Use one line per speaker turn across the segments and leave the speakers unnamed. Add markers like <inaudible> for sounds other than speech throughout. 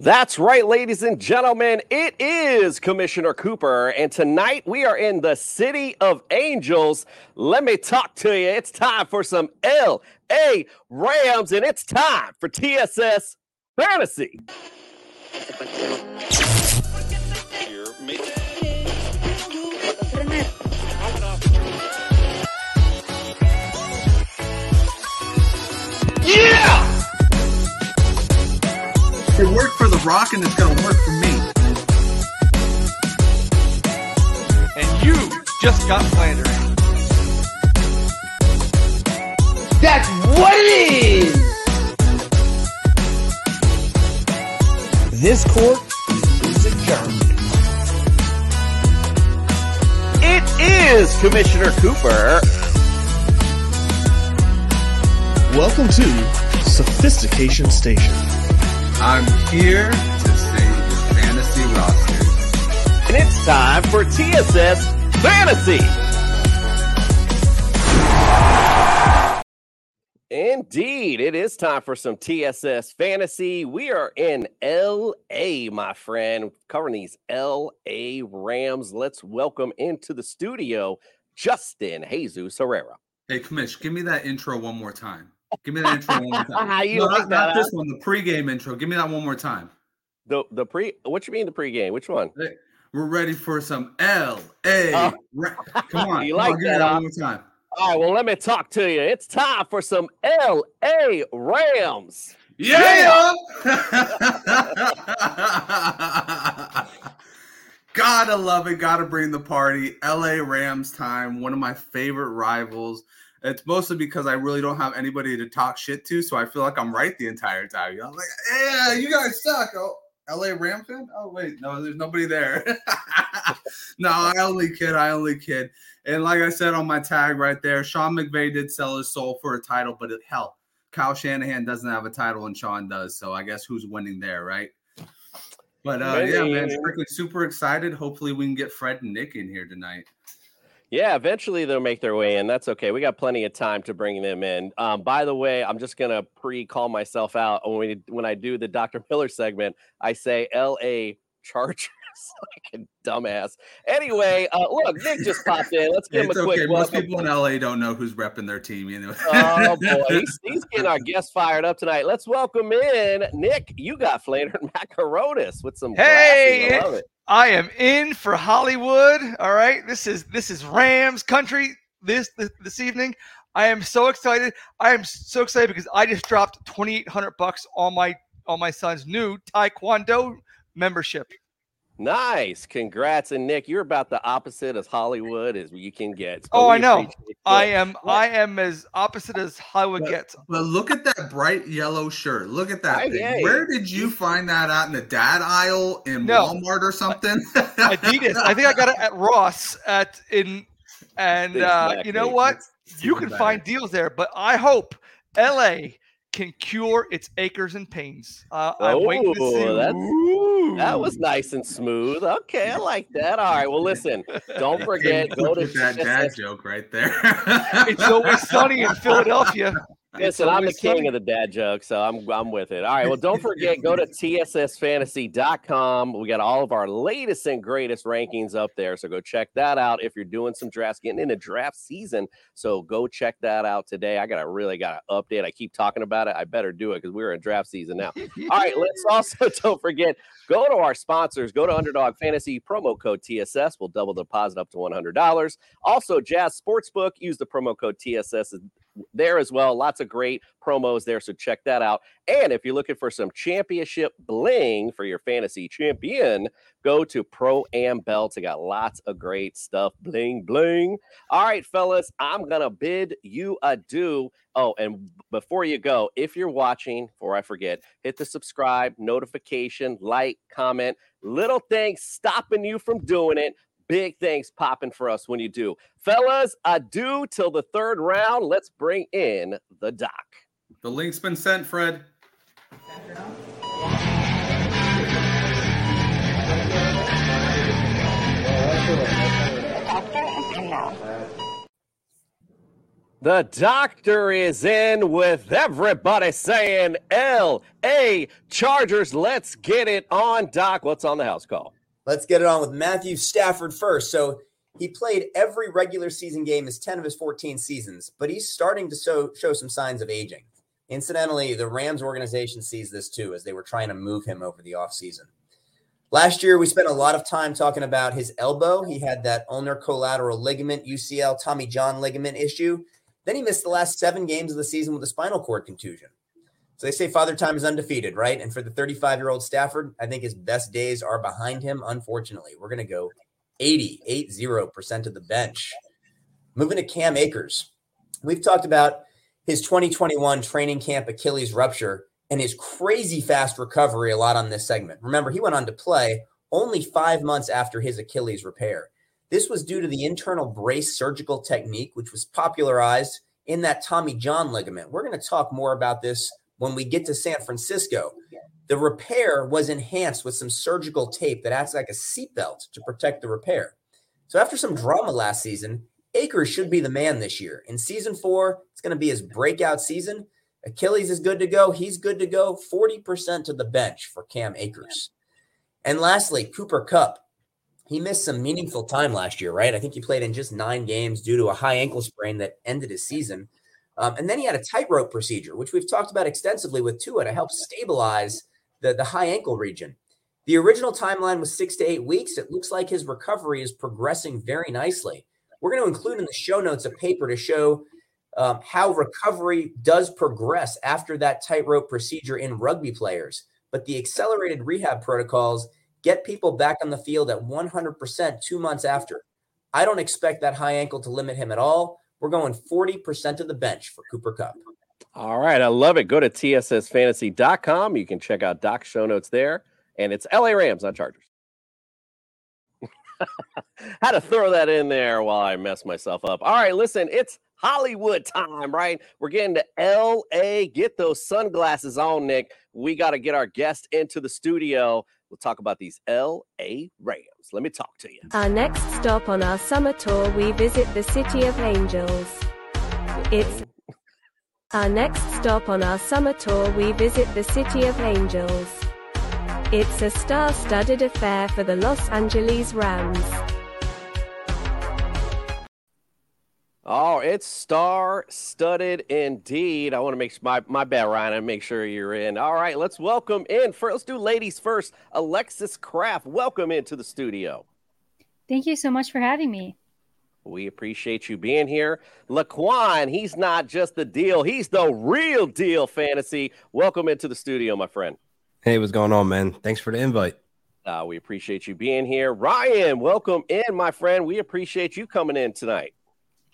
That's right, ladies and gentlemen. It is Commissioner Cooper, and tonight we are in the City of Angels. Let me talk to you. It's time for some LA Rams, and it's time for TSS Fantasy.
Yeah! It worked for The Rock and it's going to work for me.
And you just got slandering.
That's what it is! This court is adjourned.
It is Commissioner Cooper.
Welcome to Sophistication Station.
I'm here to save your fantasy rosters.
And it's time for TSS Fantasy. Indeed, it is time for some TSS Fantasy. We are in LA, my friend, covering these LA Rams. Let's welcome into the studio Justin Jesus Herrera.
Hey, Kamish, give me that intro one more time. Give me that intro one more time.
You
no,
like
not, not this one, the pregame intro. Give me that one more time.
The the pre what you mean the pregame? Which one?
We're ready for some L A.
Oh.
Come on, <laughs>
You like
on, give
that,
me that
huh?
one more time.
All right, well, let me talk to you. It's time for some LA Rams.
Yeah. <laughs> gotta love it. Gotta bring the party. LA Rams time. One of my favorite rivals. It's mostly because I really don't have anybody to talk shit to, so I feel like I'm right the entire time. You know, I'm like, yeah, you guys suck. Oh, LA Rams fan? Oh wait, no, there's nobody there. <laughs> no, I only kid. I only kid. And like I said on my tag right there, Sean McVay did sell his soul for a title, but it hell, Kyle Shanahan doesn't have a title and Sean does. So I guess who's winning there, right? But uh, yeah, man, strictly super excited. Hopefully we can get Fred and Nick in here tonight.
Yeah, eventually they'll make their way in. That's okay. We got plenty of time to bring them in. Um, by the way, I'm just gonna pre-call myself out when we, when I do the Dr. Miller segment. I say L.A. Chargers <laughs> like a dumbass. Anyway, uh, look, Nick just popped in. Let's give him
It's
a quick
okay. Most
welcome.
people in LA don't know who's repping their team. You know.
oh <laughs> boy, he's, he's getting our guests fired up tonight. Let's welcome in Nick. You got Flannery <laughs> Macaronis with some
Hey!
glasses. I love it.
I am in for Hollywood. All right, this is this is Rams country. This this, this evening, I am so excited. I am so excited because I just dropped twenty eight hundred bucks on my on my son's new Taekwondo membership.
Nice, congrats, and Nick, you're about the opposite as Hollywood as you can get. So
Oh, I know. I
it.
am I am as opposite as Hollywood
But-
gets.
But look at that bright yellow shirt. Look at that
Right,
thing.
yeah.
Where did you find that out in the dad aisle in
No.
Walmart or something?
Adidas. I think I got it at Ross at in, and
Thanks,
uh, you know what?
It's
you can
better.
find deals there, but I hope LA can cure its aches and pains. Uh, I'm waiting to
Oh,
see.
that's- That was nice and smooth. Okay, I like that. All right. Well, listen, don't <laughs> forget, go to
that dad joke right there.
It's always sunny in <laughs> Philadelphia.
Listen, I'm the king
sunny.
of the dad joke, so I'm I'm with it. All right. Well, don't forget, go to tssfantasy.com. We got all of our latest and greatest rankings up there. So go check that out if you're doing some drafts, getting into draft season. So go check that out today. I gotta really gotta update. I keep talking about it. I better do it because we're in draft season now. <laughs> All right, let's also <laughs> don't forget go to our sponsors. Go to Underdog Fantasy promo code TSS. We'll double the deposit up to one hundred dollars. Also, Jazz Sportsbook. Use the promo code TSS there as well. Lots of great promos there, so check that out. And if you're looking for some championship bling for your fantasy champion, go to Pro Am Belts. They got lots of great stuff. Bling bling. All right, fellas, I'm gonna bid you adieu. Oh, and before you go, if you're watching, before I forget, hit the subscribe, notification, like, comment. Little things stopping you from doing it. Big things popping for us when you do. Fellas, adieu till the third round. Let's bring in the doc.
the link's been sent, Fred.
The doctor is in with everybody saying L.A. Chargers. Let's get it on, Doc. What's on the house call?
Let's get it on with Matthew Stafford first. So he played every regular season game as 10 of his 14 seasons, but he's starting to show, show some signs of aging. Incidentally, the Rams organization sees this too as they were trying to move him over the offseason. Last year, we spent a lot of time talking about his elbow. He had that ulnar collateral ligament, UCL, Tommy John ligament issue. Then he missed the last seven games of the season with a spinal cord contusion. So they say Father Time is undefeated, right? And for the 35 year old Stafford, I think his best days are behind him, unfortunately. We're going to go 80, 80% of the bench. Moving to Cam Akers. We've talked about his 2021 training camp Achilles rupture and his crazy fast recovery a lot on this segment. Remember, he went on to play only five months after his Achilles repair. This was due to the internal brace surgical technique, which was popularized in that Tommy John ligament. We're going to talk more about this when we get to San Francisco. The repair was enhanced with some surgical tape that acts like a seatbelt to protect the repair. So, after some drama last season, Akers should be the man this year. In season four, it's going to be his breakout season. Achilles is good to go. He's good to go. 40% to the bench for Cam Akers. And lastly, Cooper Kupp. He missed some meaningful time last year, right? I think he played in just nine games due to a high ankle sprain that ended his season. Um, and then he had a tightrope procedure, which we've talked about extensively with Tua to help stabilize the, the high ankle region. The original timeline was six to eight weeks. It looks like his recovery is progressing very nicely. We're going to include in the show notes a paper to show um, how recovery does progress after that tightrope procedure in rugby players. But the accelerated rehab protocols get people back on the field at 100% two months after. I don't expect that high ankle to limit him at all. We're going 40% of the bench for Cooper Kupp.
All right. I love it. Go to tssfantasy.com. You can check out Doc's show notes there. And it's LA Rams, not Chargers. <laughs> Had to throw that in there while I mess myself up. All right. Listen, it's Hollywood time, right? We're getting to LA. Get those sunglasses on, Nick. We got to get our guest into the studio. We'll talk about these LA Rams. Let me talk to you.
Our next stop on our summer tour, we visit the City of Angels. It's our next stop on our summer tour, we visit the City of Angels. It's a star studded affair for the Los Angeles Rams.
Oh, it's star studded indeed. I want to make my my bad, Ryan. I make sure you're in. All right, let's welcome in. First, let's do ladies first. Alexis Kraft, welcome into the studio.
Thank you so much for having me.
We appreciate you being here. Laquan, he's not just the deal, he's the real deal fantasy. Welcome into the studio, my friend.
Hey, what's going on, man? Thanks for the invite.
Uh, we appreciate you being here. Ryan, welcome in, my friend. We appreciate you coming in tonight.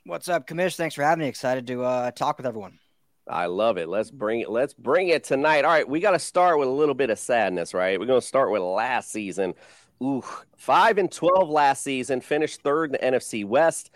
What's up, Commish? Thanks for having me. Excited to uh, talk with everyone.
I love it. Let's bring it. Let's bring it tonight. All right, we got to start with a little bit of sadness, right? We're going to start with last season. Ooh, five and twelve last season. Finished third in the NFC West.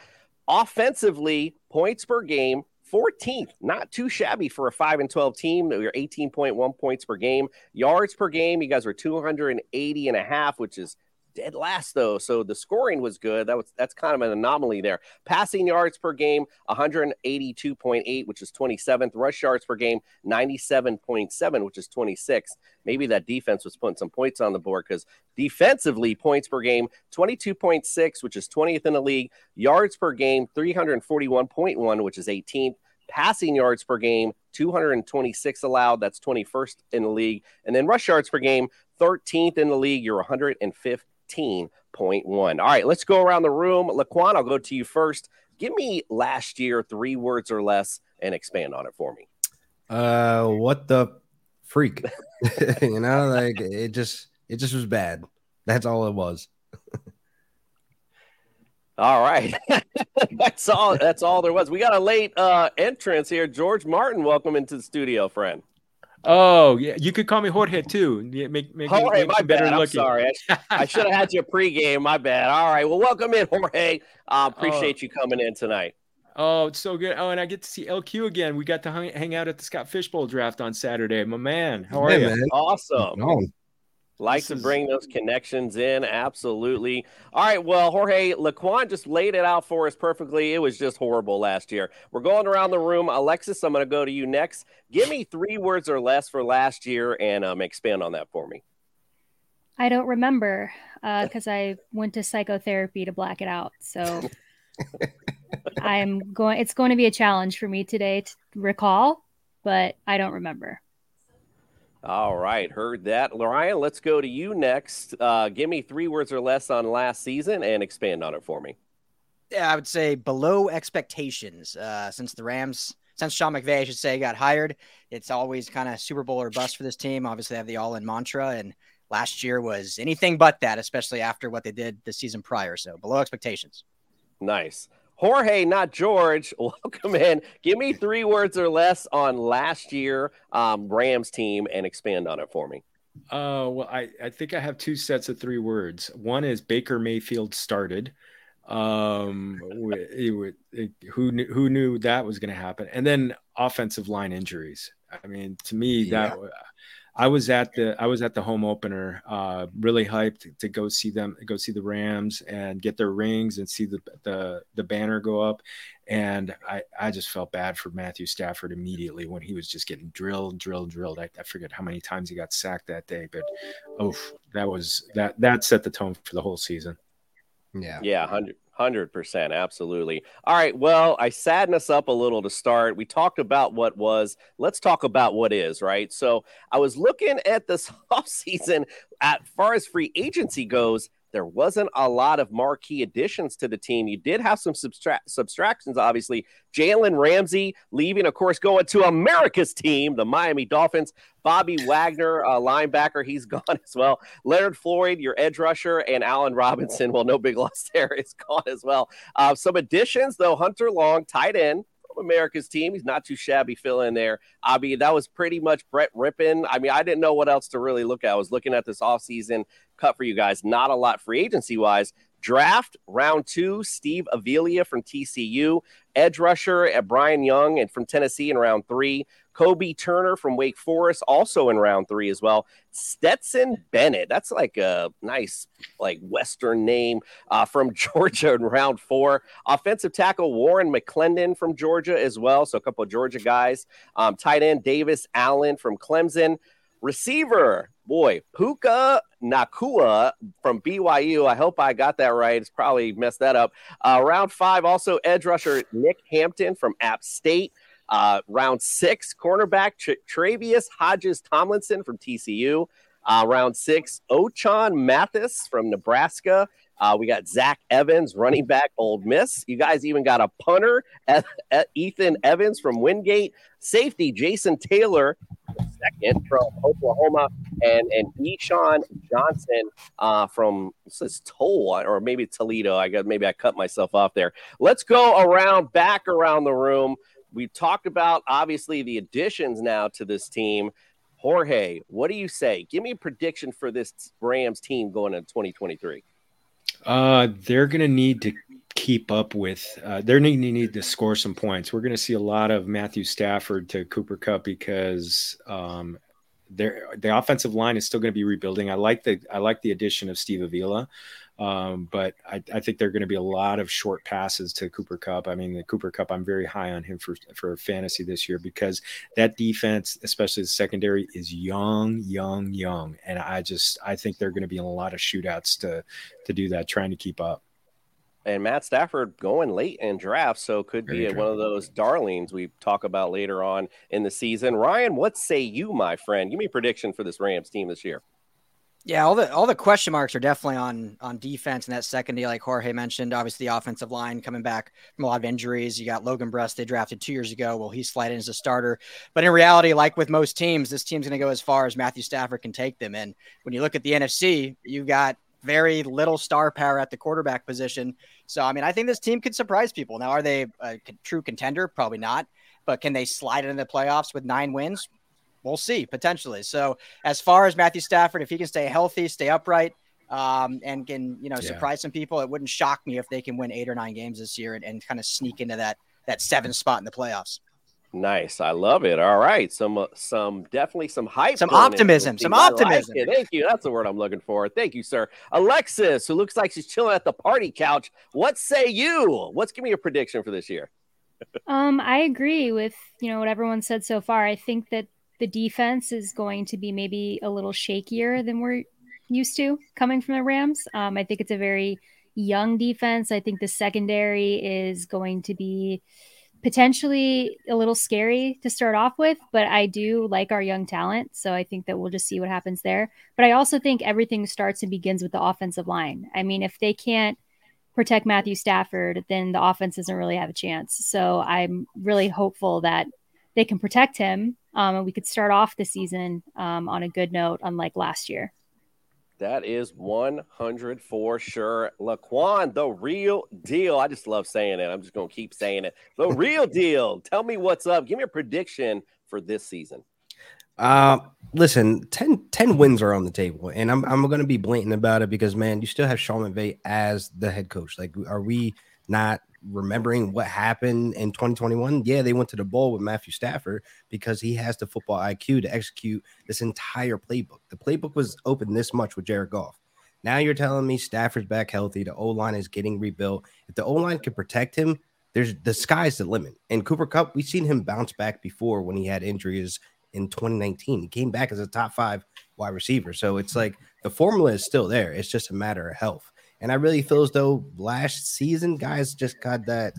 Offensively, points per game, 14th. Not too shabby for a five and twelve team. Are 18.1 points per game. Yards per game, you guys were 280 and a half, which is dead last though. So the scoring was good. That was that's kind of an anomaly there. Passing yards per game 182.8, which is 27th. Rush yards per game 97.7, which is 26th. Maybe that defense was putting some points on the board because defensively points per game 22.6, which is 20th in the league. Yards per game 341.1, which is 18th passing yards per game, 226 allowed. That's 21st in the league. And then rush yards per game, 13th in the league. You're 105th 15.1. All right, let's go around the room. Laquan, I'll go to you first. Give me last year, three words or less, and expand on it for me.
Uh, what the freak? <laughs> you know, like it just it just was bad. That's all it was.
all right, <laughs> that's all. That's all there was. We got a late uh, entrance here. George Martin, welcome into the studio, friend.
Oh yeah, you could call me Jorge too. Yeah, make make,
All right,
make
my
better
bad. I'm
looking.
sorry. I, I should have had you <laughs> pregame. My bad. All right. Well, welcome in, Jorge. Uh, appreciate you coming in tonight.
Oh, it's so good. Oh, and I get to see LQ again. We got to hang, hang out at the Scott Fish Bowl draft on Saturday. My man, how are
Yeah,
you?
man.
Awesome. Like
This
to
is-
bring those connections in. Absolutely. All right. Well, Jorge Laquan just laid it out for us perfectly. It was just horrible last year. We're going around the room. Alexis, I'm going to go to you next. Give me three words or less for last year and um, expand on that for me.
I don't remember because I went to psychotherapy to black it out. So <laughs> I'm going. It's going to be a challenge for me today to recall, but I don't remember.
All right. Heard that. Ryan, let's go to you next. Uh, give me three words or less on last season and expand on it for me.
Yeah, I would say below expectations. Uh, since the Rams, since Sean McVay, I should say, got hired, it's always kind of Super Bowl or bust for this team. Obviously, they have the all-in mantra, and last year was anything but that, especially after what they did the season prior. So below expectations.
Nice. Jorge, not George. <laughs> Welcome in. Give me three words or less on last year um, Rams team and expand on it for me.
Uh, well, I, I think I have two sets of three words. One is Baker Mayfield started. Um, it, it, it, who knew, who knew that was going to happen? And then offensive line injuries. I mean, to me, that I was at the I was at the home opener, uh, really hyped to go see them, go see the Rams and get their rings and see the the the banner go up. And I I just felt bad for Matthew Stafford immediately when he was just getting drilled, drilled, drilled. I, I forget how many times he got sacked that day, but oh, that was that that set the tone for the whole season.
Yeah.
Yeah, 100 Hundred percent, absolutely. All right, well, I sadden us up a little to start. We talked about what was. Let's talk about what is. Right. So I was looking at this <laughs> offseason as far as free agency goes. There wasn't a lot of marquee additions to the team. You did have some subtra- subtractions, obviously. Jalen Ramsey leaving, of course, going to America's team, the Miami Dolphins. Bobby Wagner, uh, linebacker, he's <laughs> gone as well. Leonard Floyd, your edge rusher, and Allen Robinson, well, no big loss there, <laughs> is gone as well. Uh, some additions, though, Hunter Long, tight end, America's team. He's not too shabby fill in there. I mean, that was pretty much Brett Rippin. I mean, I didn't know what else to really look at. I was looking at this offseason cut for you guys. Not a lot free agency wise. Draft round two, Steve Avila from TCU, edge rusher at Byron Young and from Tennessee in round three. Kobie Turner from Wake Forest, also in round three as well. Stetson Bennett, that's like a nice, like Western name uh, from <laughs> Georgia in round four. Offensive tackle Warren McClendon from Georgia as well. So a couple of Georgia guys. Um, tight end Davis Allen from Clemson. Receiver, boy, Puka Nacua from BYU. I hope I got that right. It's probably messed that up. Uh, round five, also edge rusher Nick Hampton from App State. Uh, round six, cornerback Tra- Travius Hodges Tomlinson from TCU. Uh, round six, Ochaun Mathis from Nebraska. Uh, we got Zach Evans, running back, Ole Miss. You guys even got a punter, Ethan Evans from Wingate. Safety, Jason Taylor, second from Oklahoma, and and Eshawn Johnson uh, from this is Toll or maybe Toledo. I got maybe I cut myself off there. Let's go around back around the room. We talked about obviously the additions now to this team. Jorge, what do you say? Give me a prediction for this Rams team going into 2023.
Uh, they're going to need to keep up with. Uh, they're going to need to score some points. We're going to see a lot of Matthew Stafford to Cooper Kupp because um, the offensive line is still going to be rebuilding. I like the I like the addition of Steve Avila. Um, but I, I, think there are going to be a lot of short passes to Cooper Kupp. I mean, the Cooper Kupp, I'm very high on him for, for fantasy this year because that defense, especially the secondary, is young, young, young. And I just, I think they're going to be in a lot of shootouts to, to do that, trying to keep up.
And Matt Stafford going late in drafts, so could be
Very
one of those darlings we talk about later on in the season. Ryan, what say you, my friend? Give me a prediction for this Rams team this year.
Yeah, all the all the question marks are definitely on on defense and that secondary, like Jorge mentioned. Obviously, the offensive line coming back from a lot of injuries. You got Logan Bruss they drafted two years ago. Well, he's sliding as a starter, but in reality, like with most teams, this team's going to go as far as Matthew Stafford can take them. And when you look at the NFC, you've got very little star power at the quarterback position. So, I mean, I think this team could surprise people. Now, are they a true contender? Probably not. But can they slide into the playoffs with nine wins? we'll see potentially. So as far as Matthew Stafford, if he can stay healthy, stay upright, um, and can you know
Yeah.
surprise some people, it wouldn't shock me if they can win eight or nine games this year and, and kind of sneak into that that seven spot in the playoffs.
Nice. I love it. All right. Some uh, some definitely some hype.
Some optimism, some
team. I like
optimism.
it. Thank you. That's the word I'm looking for. Thank you, sir. Alexis, who looks like she's chilling at the party couch. What say you? What's give me a prediction for this year?
Um, I agree with you know what everyone said so far. I think that the defense is going to be maybe a little shakier than we're used to coming from the Rams. Um, I think it's a very young defense. I think the secondary is going to be potentially a little scary to start off with, but I do like our young talent. So I think that we'll just see what happens there. But I also think everything starts and begins with the offensive line. I mean, if they can't protect Matthew Stafford, then the offense doesn't really have a chance. So I'm really hopeful that they can protect him. Um, and we could start off the season um, on a good note, unlike last year.
That is 100 for sure. Laquan, the real deal. I just love saying it. I'm just going to keep saying it. The <laughs> real deal. Tell me what's up. Give me a prediction for this season.
Uh, listen, 10, 10 wins are on the table, and I'm I'm going to be blatant about it because man, you still have Sean McVay as the head coach. Like, are we not remembering what happened in 2021? Yeah, they went to the bowl with Matthew Stafford because he has the football IQ to execute this entire playbook. The playbook was open this much with Jared Goff. Now you're telling me Stafford's back healthy. The O line is getting rebuilt. If the O line can protect him, there's the sky's the limit. And Cooper Kupp, we've seen him bounce back before when he had injuries in 2019. He came back as a top five wide receiver. So it's like the formula is still there. It's just a matter of health. And I really feel as though last season, guys just got that,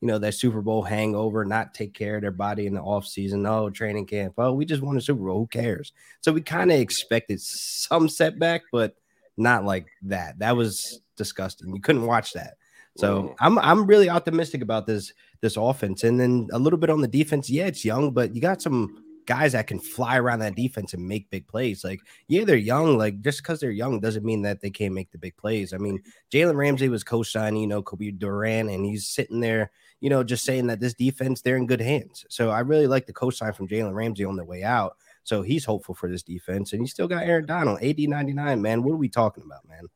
you know, that Super Bowl hangover, not take care of their body in the off season. Oh, training camp. Oh, we just won a Super Bowl. Who cares? So we kind of expected some setback, but not like that. That was disgusting. You couldn't watch that. So I'm I'm really optimistic about this this offense. And then a little bit on the defense. Yeah, it's young, but you got some guys that can fly around that defense and make big plays. Like, yeah, they're young. Like, just because they're young doesn't mean that they can't make the big plays. I mean, Jalen Ramsey was co-signing, you know, Kobe Durant, and he's sitting there, you know, just saying that this defense, they're in good hands. So I really like the co-sign from Jalen Ramsey on the way out. So he's hopeful for this defense. And you still got Aaron Donald, AD 99, man. What are we talking about, man?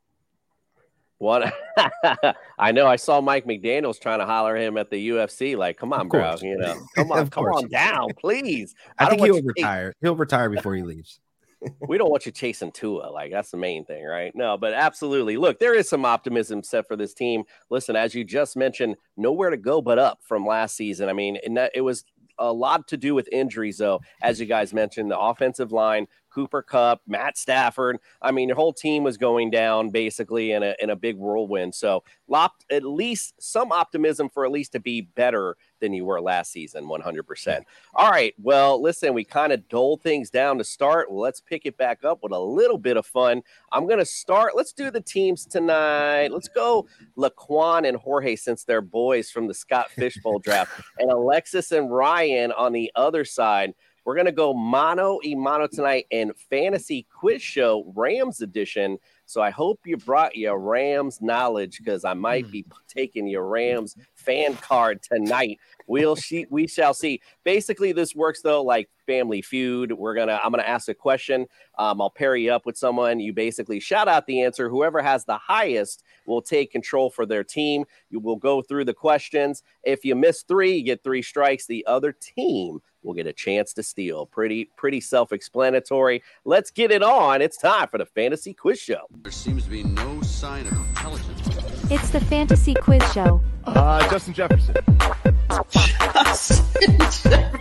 What <laughs> I know, I saw Mike McDaniel's trying to holler him at the UFC. Like, come on, bro, you know, <laughs> come on, come on down, please.
I,
don't
think he'll retire. He'll retire before he leaves. <laughs>
we don't want you chasing Tua. Like that's the main thing, right? No, but absolutely. Look, there is some optimism set for this team. Listen, as you just mentioned, nowhere to go but up from last season. I mean, and it was a lot to do with injuries, though. As you guys mentioned, the offensive line, Cooper Kupp, Matt Stafford. I mean, your whole team was going down basically in a in a big whirlwind. So, lot, at least some optimism for at least to be better than you were last season, 100%. All right. Well, listen, we kind of doled things down to start. Well, let's pick it back up with a little bit of fun. I'm going to start. Let's do the teams tonight. Let's go Laquan and Jorge, since they're boys from the Scott Fish Bowl draft, and Alexis and Ryan on the other side. We're going to go mono e mono tonight in fantasy quiz show Rams edition. So I hope you brought your Rams knowledge because I might be taking your Rams fan card tonight. We'll see. We shall see. Basically, this works though like Family Feud. We're gonna. I'm gonna ask a question. Um, I'll pair you up with someone. You basically shout out the answer. Whoever has the highest will take control for their team. You will go through the questions. If you miss three, you get three strikes. The other team will get a chance to steal. Pretty, pretty self-explanatory. Let's get it on. It's time for the fantasy quiz show.
There seems to be no sign of intelligence.
It's the Fantasy Quiz Show.
Uh, Justin Jefferson.
justin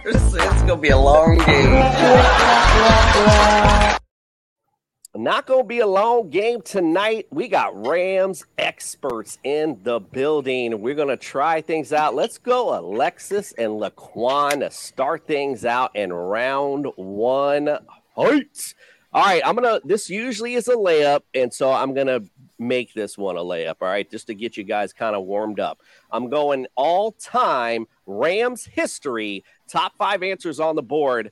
It's gonna be a long game. Not going to be a long game tonight. We got Rams experts in the building. We're going to try things out. Let's go, Alexis and Laquan, to start things out in round one. All right, I'm gonna. This usually is a layup, and so I'm gonna make this one a layup. All right, just to get you guys kind of warmed up. I'm going all time Rams history. Top five answers on the board.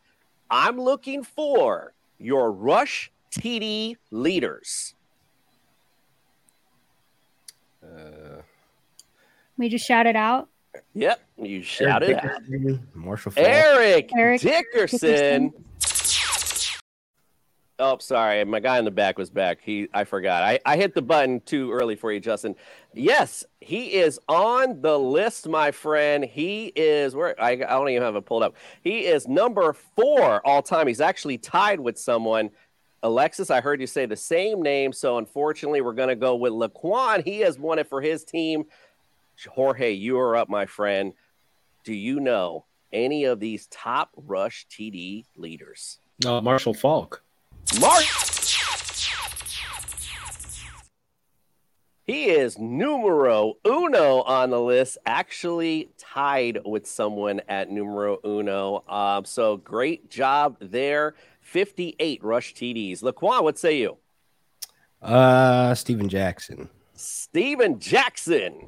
I'm looking for your rush TD leaders.
Uh, We just shout it out.
Yep, you shout it out.
Marshall Faulk.
Eric,
Eric
Dickerson. Oh, sorry. My guy in the back was back. He, I forgot. I, I hit the button too early for you, Justin. Yes, he is on the list, my friend. He is where I, I don't even have it pulled up. He is number four all time. He's actually tied with someone. Alexis, I heard you say the same name, so unfortunately, we're going to go with Laquan. He has won it for his team. Jorge, you are up, my friend. Do you know any of these top rush TD leaders?
No, Marshall Faulk.
Mark. He is numero uno on the list, actually tied with someone at numero uno. Um, so great job there. 58 rush TDs. Laquan, what say you?
Uh, Steven Jackson.
Steven Jackson.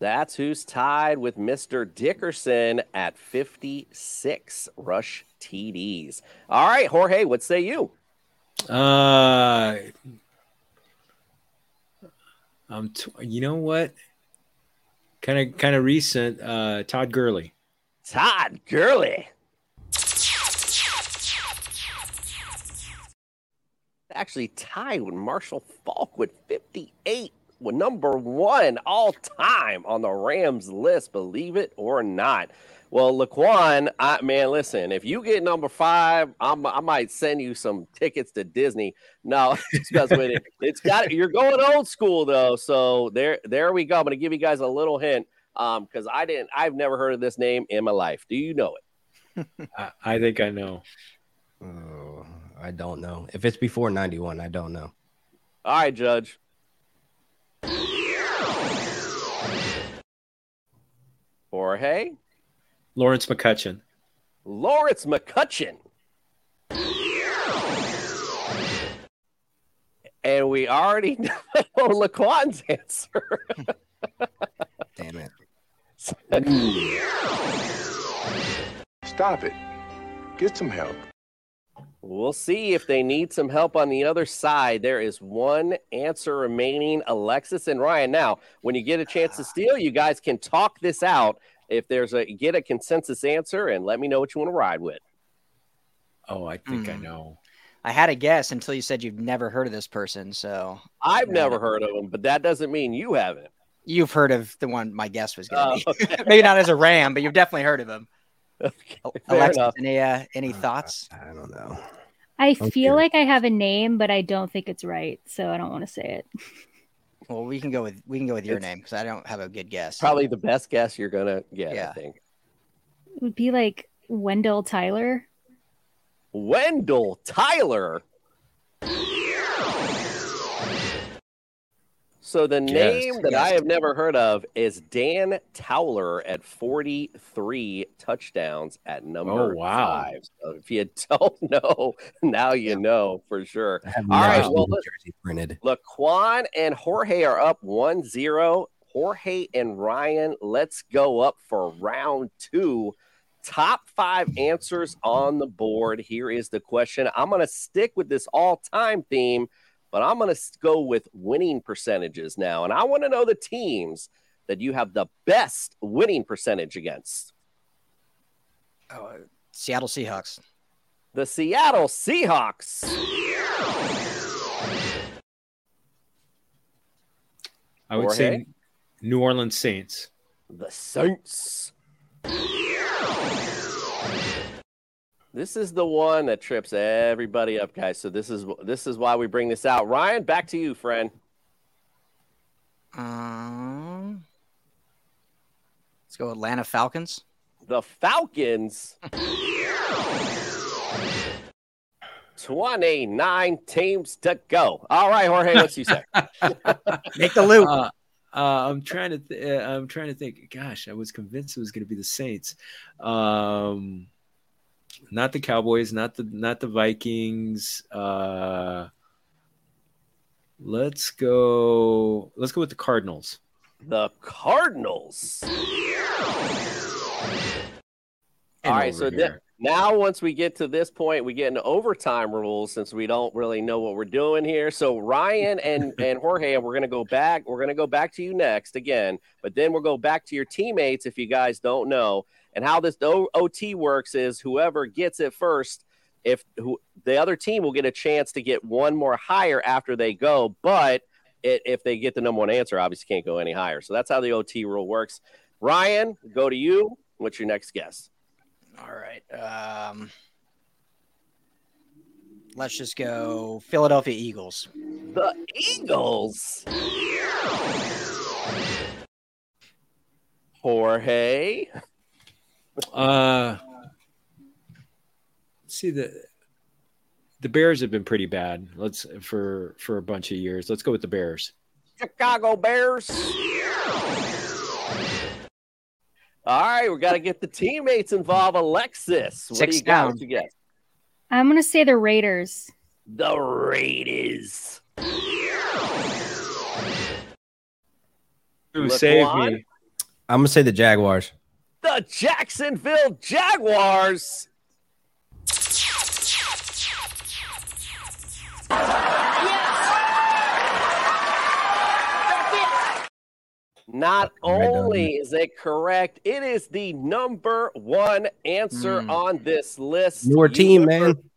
That's who's tied with Mr. Dickerson at 56 rush TDs. All right, Jorge, what say you?
Uh, um, t- you know what? Kind of, kind of recent. Uh, Todd Gurley.
Todd Gurley. Actually tied with Marshall Faulk with 58 with number one all time on the Rams list, believe it or not. Well, Laquan, I, man, listen, if you get number five, I'm, I might send you some tickets to Disney. No, because <laughs> it, it's got you're going old school though. So there, there we go. I'm to give you guys a little hint um because I didn't, I've never heard of this name in my life. Do you know it? <laughs>
I, I think I know.
Oh, I don't know. If it's before 91, I don't know.
All right, Judge. Jorge.
Lawrence McCutcheon.
Lawrence McCutcheon. And we already <laughs> know Laquan's answer. <laughs>
Damn it.
Stop it. Get some help.
We'll see if they need some help on the other side. There is one answer remaining Alexis and Ryan. Now, when you get a chance to steal, you guys can talk this out. If there's a get a consensus answer and let me know what you want to ride with.
Oh, I think I
Hmm.
know.
I had a guess until you said you've never heard of this person. So
I've never heard of him, but that doesn't mean you haven't.
You've heard of the one my guess was going
Oh,
to be. <laughs> Maybe not as a Ram, but you've definitely heard of him.
fair
Alexis,
enough.
any uh, any thoughts?
I don't know.
I
Okay.
feel like I have a name, but I don't think it's right, so I don't want to say it.
Well, we can go with we can go with your
It's-
name because I don't have a good guess.
Probably the best guess you're gonna get,
Yeah.
I think.
It would be like Wendell Tyler.
Wendell Tyler. So the
Yes,
name that I have never heard of is Dan Towler at 43 touchdowns at oh, number
Oh, wow.
five. So if you <laughs> don't know, now you know for sure. All right, well,
jersey printed.
Laquan and Jorge are up 1 0. Jorge and Ryan, let's go up for round two. Top five answers on the board. Here is the question. I'm going to stick with this all time theme, but I'm going to go with winning percentages now. And I want to know the teams that you have the best winning percentage against.
Oh, uh, Seattle Seahawks.
The Seattle Seahawks.
I would
Jorge?
say New Orleans Saints.
The Saints. This is the one that trips everybody up, guys. So this is this is why we bring this out. Ryan, back to you, friend.
Um, let's go Atlanta Falcons.
The Falcons. 29 teams to go. All right, Jorge, what's you say? <laughs>
Make the loop.
Uh, uh, I'm trying to. Th- uh, I'm trying to think. Gosh, I was convinced it was going to be the Saints. Um, not the Cowboys. Not the. Not the Vikings. Uh, let's go. Let's go with the Cardinals.
The Cardinals. All right, so
here.
Now once we get to this point, we get into overtime rules since we don't really know what we're doing here. So Ryan and <laughs> and Jorge, we're gonna go back. We're gonna go back to you next again, but then we'll go back to your teammates if you guys don't know. And how this O- OT works is whoever gets it first, if who, the other team will get a chance to get one more higher after they go, but it, if they get the number one answer, obviously can't go any higher. So that's how the OT rule works. Ryan, go to you. What's your next guess?
All right. Um, let's just go Philadelphia Eagles.
The Eagles. Jorge.
Uh, see the the Bears have been pretty bad. Let's for for a bunch of years. Let's go with the Bears.
Chicago Bears. All right, we got to get the teammates involved. Alexis, what
Six
do you got?
down.
What you get?
I'm gonna say the Raiders.
The Raiders.
Who saved me?
I'm gonna say the Jaguars.
The Jacksonville Jaguars. Not
Right on.
only is it correct, it is the number one answer
Mm.
on this list.
Your
You
team,
remember-
man.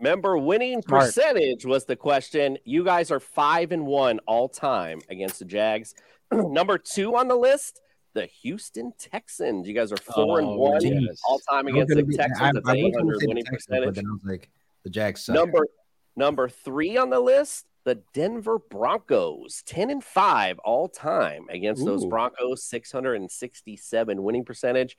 Remember, winning
Smart.
percentage was the question. You guys are five and one all time against the Jags. <clears throat> Number two on the list, the Houston Texans. You guys are four and one
yes.
all time against
gonna
the
be-
Texans.
I-
That's
I was gonna
800
say the
winning
Texans,
percentage.
But then I was like, the Jags suck.
Number number three on the list, the Denver Broncos, ten and five all time against those Broncos, six hundred and sixty-seven winning percentage.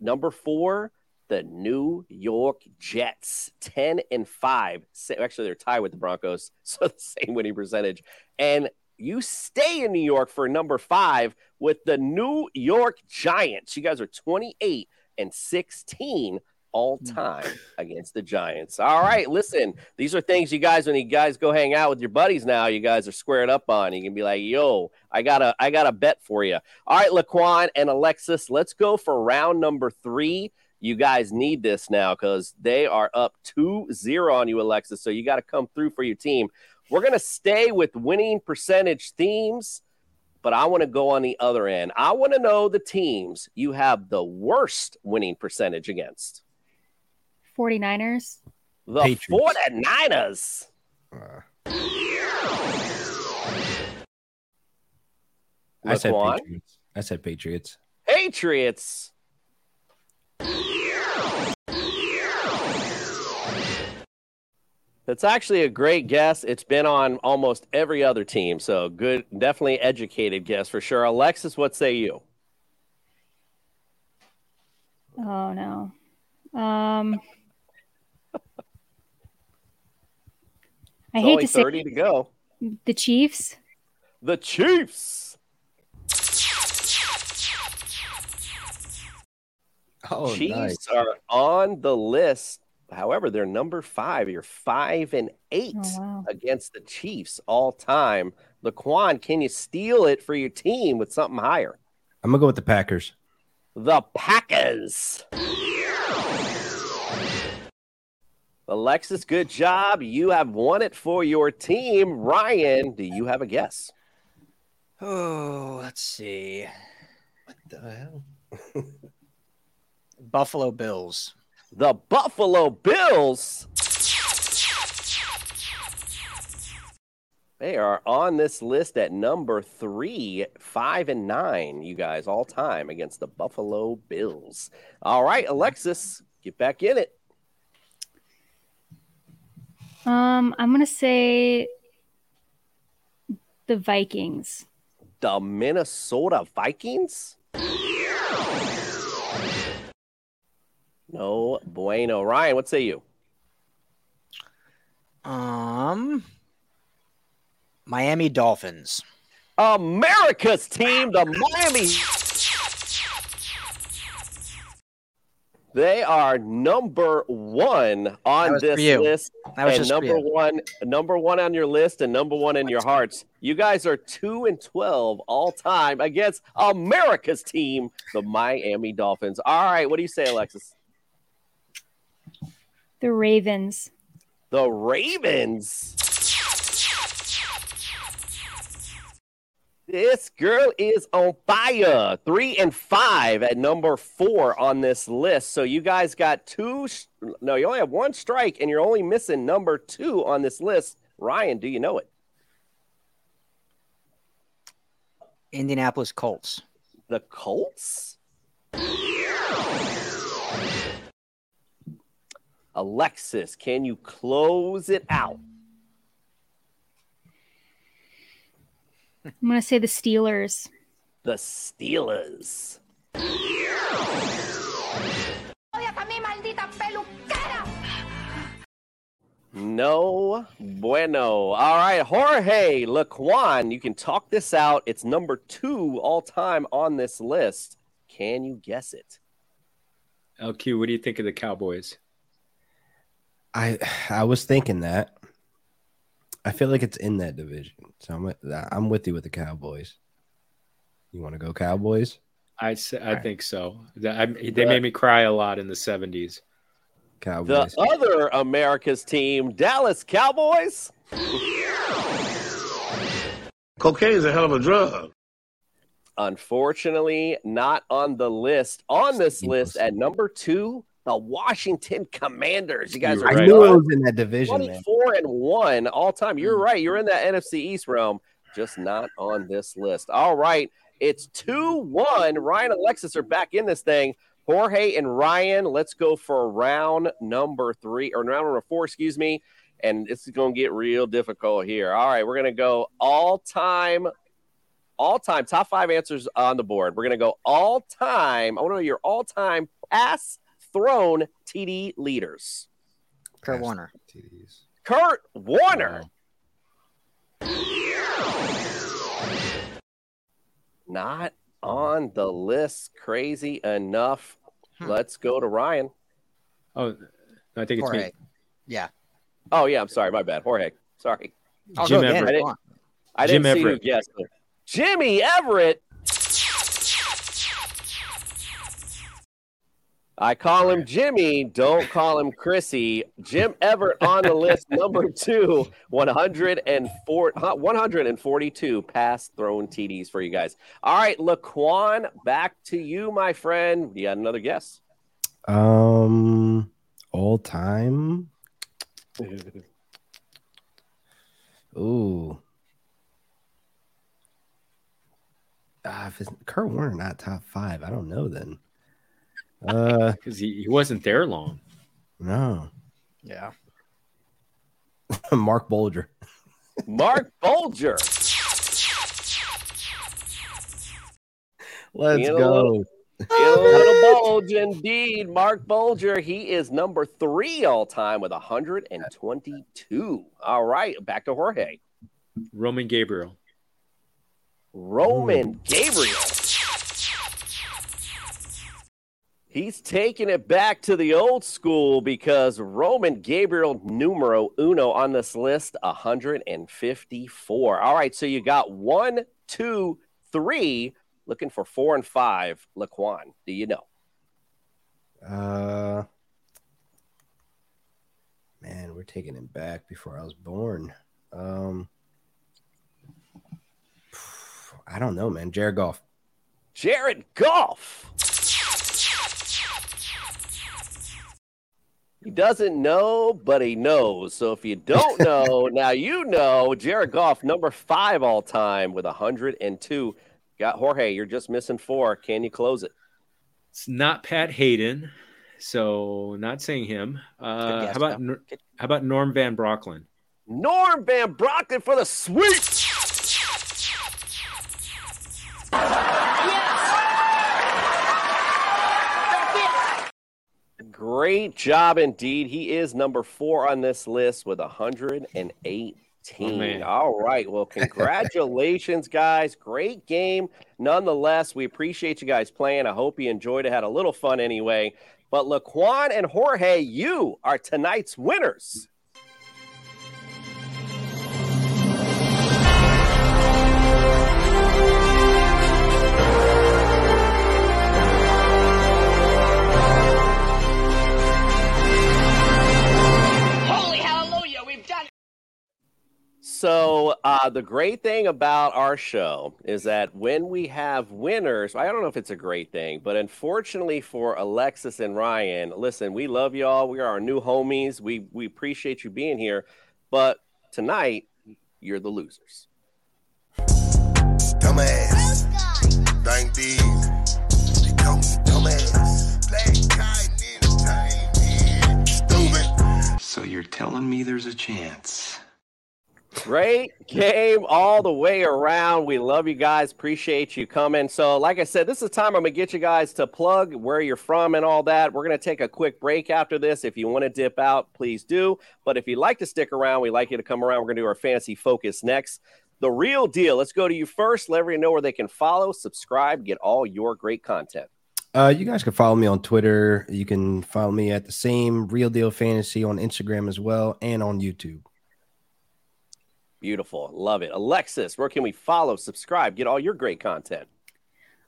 Number four, the New York Jets, ten and five. Actually, they're tied with the Broncos, <laughs> so the same winning percentage. And you stay in New York for number five with the New York Giants. You guys are twenty-eight and sixteen all mm. time against the Giants. All right, listen, these are things you guys when you guys go hang out with your buddies now, you guys are squared up on. You can be like, "Yo, I got a I got a bet for you." All right, Laquan and Alexis, let's go for round number 3. You guys need this now cuz they are up 2-0 on you Alexis, so you got to come through for your team. We're going to stay with winning percentage themes but I want to go on the other end. I want to know the teams you have the worst winning percentage against.
49ers.
The
Patriots.
49ers.
Uh, I said
Laquan?
Patriots. I said Patriots.
Patriots. That's actually a great guess. It's been on almost every other team. So good, definitely educated guess for sure. Alexis, what say you?
Oh no. Um I
It's
hate
only
to say
30 to go.
the Chiefs.
The Chiefs.
Oh,
Chiefs are on the list. However, they're number five. You're five and eight
Oh wow.
against the Chiefs all time. Laquan, can you steal it for your team with something higher?
I'm gonna go with the Packers.
The Packers. Alexis, good job. You have won it for your team. Ryan, do you have a guess?
Oh, let's see.
What the hell? <laughs>
Buffalo Bills.
The Buffalo Bills. They are on this list at number three, five and nine, you guys, all time against the Buffalo Bills. All right, Alexis, get back in it.
Um I'm going to say the Vikings.
The Minnesota Vikings? No bueno. Ryan, what say you?
Um Miami Dolphins.
America's team, the Miami. They are number one on this
you.
list,
That was
and
just
number one, number one on your list, and number one in your hearts. You guys are two and twelve all time against America's team, the Miami Dolphins. All right, what do you say, Alexis?
The Ravens.
The Ravens. This girl is on fire. Three and five at number four on this list. So you guys got two. No, you only have one strike, and you're only missing number two on this list. Ryan, do you know it?
Indianapolis Colts.
The Colts? Alexis, can you close it out?
I'm going to say the Steelers.
The Steelers. No bueno. All right, Jorge Laquan, you can talk this out. It's number two all time on this list. Can you guess it?
LQ, what do you think of the Cowboys?
I I was thinking that. I feel like it's in that division, so I'm with, I'm with you with the Cowboys. You want to go Cowboys?
I s- I think so. I, they made me cry a lot in the seventies.
Cowboys.
The other America's team, Dallas Cowboys.
Cocaine is a hell of a drug.
Unfortunately, not on the list. On this list at number two, the Washington Commanders. You guys are
I
right.
knew it was in that division, man.
24 and 1 all time. You're mm. right. You're in that NFC East realm, just not on this list. All right. It's 2 1. Ryan and Alexis are back in this thing. Jorge and Ryan, let's go for round number three or round number four, excuse me. And this is going to get real difficult here. All right. We're going to go all time, all time, top five answers on the board. We're going to go all time. I want to know your all time pass thrown TD leaders.
Kurt Warner. TDs.
Kurt Warner. Not on the list. Crazy enough. Hmm. Let's go to Ryan.
Oh, I think it's
Jorge.
me.
Yeah.
Oh yeah, I'm sorry. My bad. Jorge. Sorry.
I'll
Jim. Everett.
I didn't,
on.
I
Jim
didn't see
Everett.
who guessed it. Jimmy Everett. I call him Jimmy. Don't call him Chrissy. Jim Everett on the list, <laughs> number two, 104, 142 pass thrown TDs for you guys. All right, Laquan, back to you, my friend. You got another guess?
Um, all time. <laughs> Ooh. Ah, if it's Kurt Warner not top five, I don't know then. Uh, <laughs>
because he, he wasn't there long.
no.
Yeah. <laughs>
Marc Bulger.
Marc Bulger.
Let's
Being
go.
little- a little bulge indeed. Marc Bulger, he is number three all time with 122. All right, back to Jorge.
Roman Gabriel.
Roman Gabriel. He's taking it back to the old school because Roman Gabriel numero uno on this list, 154. All right, so you got one, two, three, looking for four and five. Laquan, do you know?
Uh, man, we're taking him back before I was born. Um, I don't know, man. Jared Goff.
Jared Goff. He doesn't know, but he knows. So if you don't <laughs> know, now you know. Jared Goff, number five all time with 102. Got Jorge, you're just missing four. Can you close it?
It's not Pat Haden, so not saying him. Uh, how about. How about Norm Van Brocklin?
Norm Van Brocklin for the sweep. Great job indeed. He is number four on this list with 118.
Oh.
All right. Well, congratulations, guys. Great game. Nonetheless, we appreciate you guys playing. I hope you enjoyed it. Had a little fun anyway. But Laquan and Jorge, you are tonight's winners. So uh, the great thing about our show is that when we have winners, I don't know if it's a great thing, but unfortunately for Alexis and Ryan, listen, we love y'all. We are our new homies. We we appreciate you being here, but tonight you're the losers.
Dumbass. Thank these. They call me dumbass. Black cotton entertainment. Stupid.
So you're telling me there's a chance?
Great game all the way around. We love you guys. Appreciate you coming. So, like I said, this is time I'm going to get you guys to plug where you're from and all that. We're going to take a quick break after this. If you want to dip out, please do. But if you'd like to stick around, we'd like you to come around. We're going to do our fantasy focus next. The real deal. Let's go to you first. Let everyone know where they can follow, subscribe, get all your great content.
Uh, you guys can follow me on Twitter. You can follow me at the same Real Deal Fantasy on Instagram as well and on YouTube.
Beautiful. Love it. Alexis, where can we follow, subscribe, get all your great content?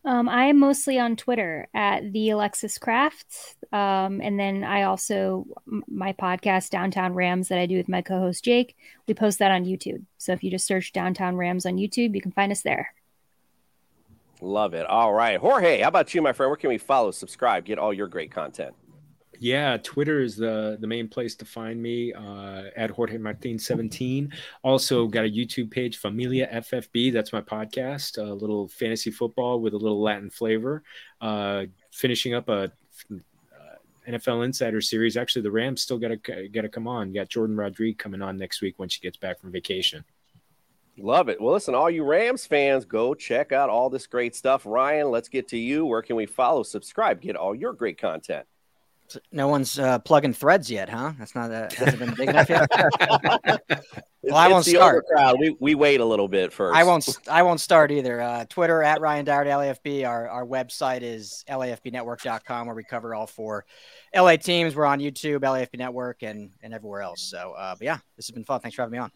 Um, I am mostly on Twitter at the Alexis Craft, um, and then I also my podcast Downtown Rams that I do with my co-host Jake. We post that on YouTube. So if you just search Downtown Rams on YouTube, you can find us there.
Love it. All right. Jorge, how about you, my friend? Where can we follow, subscribe, get all your great content?
Yeah, Twitter is the the main place to find me uh, at Jorge Martin 17. Also got a YouTube page, Familia FFB. That's my podcast, a little fantasy football with a little Latin flavor. Uh, finishing up a uh, NFL Insider series. Actually, the Rams still got to got to come on. got Jordan Rodriguez coming on next week when she gets back from vacation.
Love it. Well, listen, all you Rams fans, go check out all this great stuff. Ryan, let's get to you. Where can we follow, subscribe, get all your great content?
No one's uh, plugging threads yet, huh? That's not that hasn't been big enough yet. <laughs> well, I won't start.
We, we wait a little bit first.
I won't. I won't start either. Uh, Twitter at Ryan Dowd LAFB. Our our website is lafbnetwork.com where we cover all four LA teams. We're on YouTube, LAFB Network, and and everywhere else. So, uh, but yeah, this has been fun. Thanks for having me on.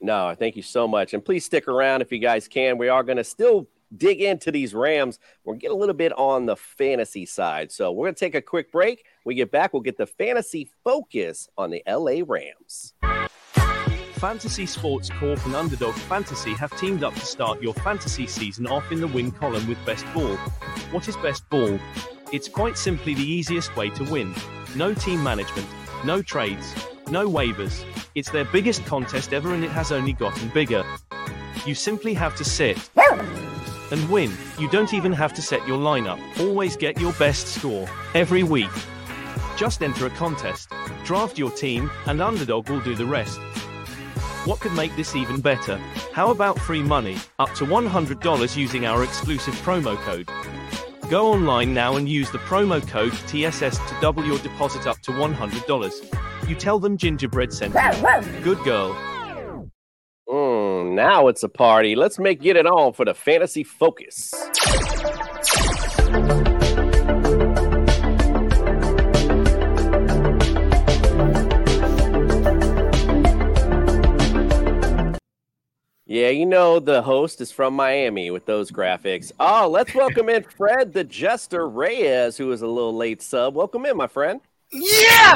No, thank you so much. And please stick around if you guys can. We are going to still dig into these Rams. We're get a little bit on the fantasy side. So we're going to take a quick break. We get back, we'll get the fantasy focus on the LA Rams.
Fantasy Sports Corp and Underdog Fantasy have teamed up to start your fantasy season off in the win column with Best Ball. What is Best Ball? It's quite simply the easiest way to win. No team management, no trades, no waivers. It's their biggest contest ever and it has only gotten bigger. You simply have to sit and win. You don't even have to set your lineup. Always get your best score every week. Just enter a contest, draft your team, and Underdog will do the rest. What could make this even better? How about free money, up to $100 using our exclusive promo code? Go online now and use the promo code TSS to double your deposit up to $100. You tell them Gingerbread sent you. Good girl.
Mm, now it's a party. Let's make it on for the fantasy focus. Yeah, you know the host is from Miami with those graphics. Oh, let's welcome in Fred the Jester Reyes, who is a little late sub. Welcome in, my friend.
Yeah,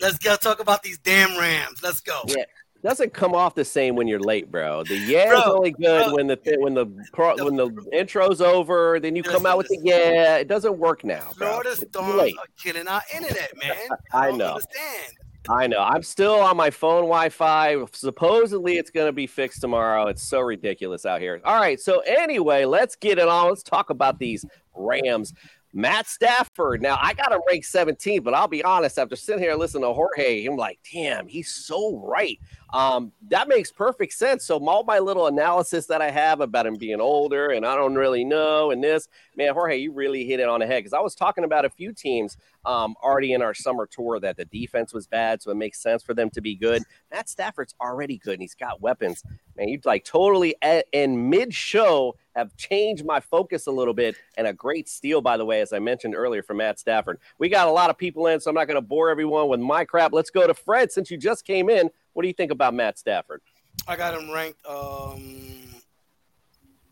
let's go talk about these damn Rams. Let's go.
Yeah, doesn't come off the same when you're late, bro. The yeah
Bro,
is only good
bro.
when the when the pro, when the intro's over. Then you come out with the yeah. It doesn't work now, bro.
Florida storms are killing our internet, man. <laughs>
I
don't
know.
understand.
I know. I'm still on my phone Wi-Fi. Supposedly it's going to be fixed tomorrow. It's so ridiculous out here. All right. So anyway, let's get it on. Let's talk about these Rams. Matt Stafford. Now I got him ranked 17, but I'll be honest. After sitting here listening to Jorge, I'm like, damn, he's so right. Um, that makes perfect sense. So all my little analysis that I have about him being older and I don't really know and this, man, Jorge, you really hit it on the head because I was talking about a few teams um, already in our summer tour that the defense was bad, so it makes sense for them to be good. Matt Stafford's already good and he's got weapons. Man, you like totally in mid show have changed my focus a little bit. And a great steal, by the way, as I mentioned earlier, from Matt Stafford. We got a lot of people in, so I'm not going to bore everyone with my crap. Let's go to Fred since you just came in. What do you think about Matt Stafford?
I got him ranked. Um,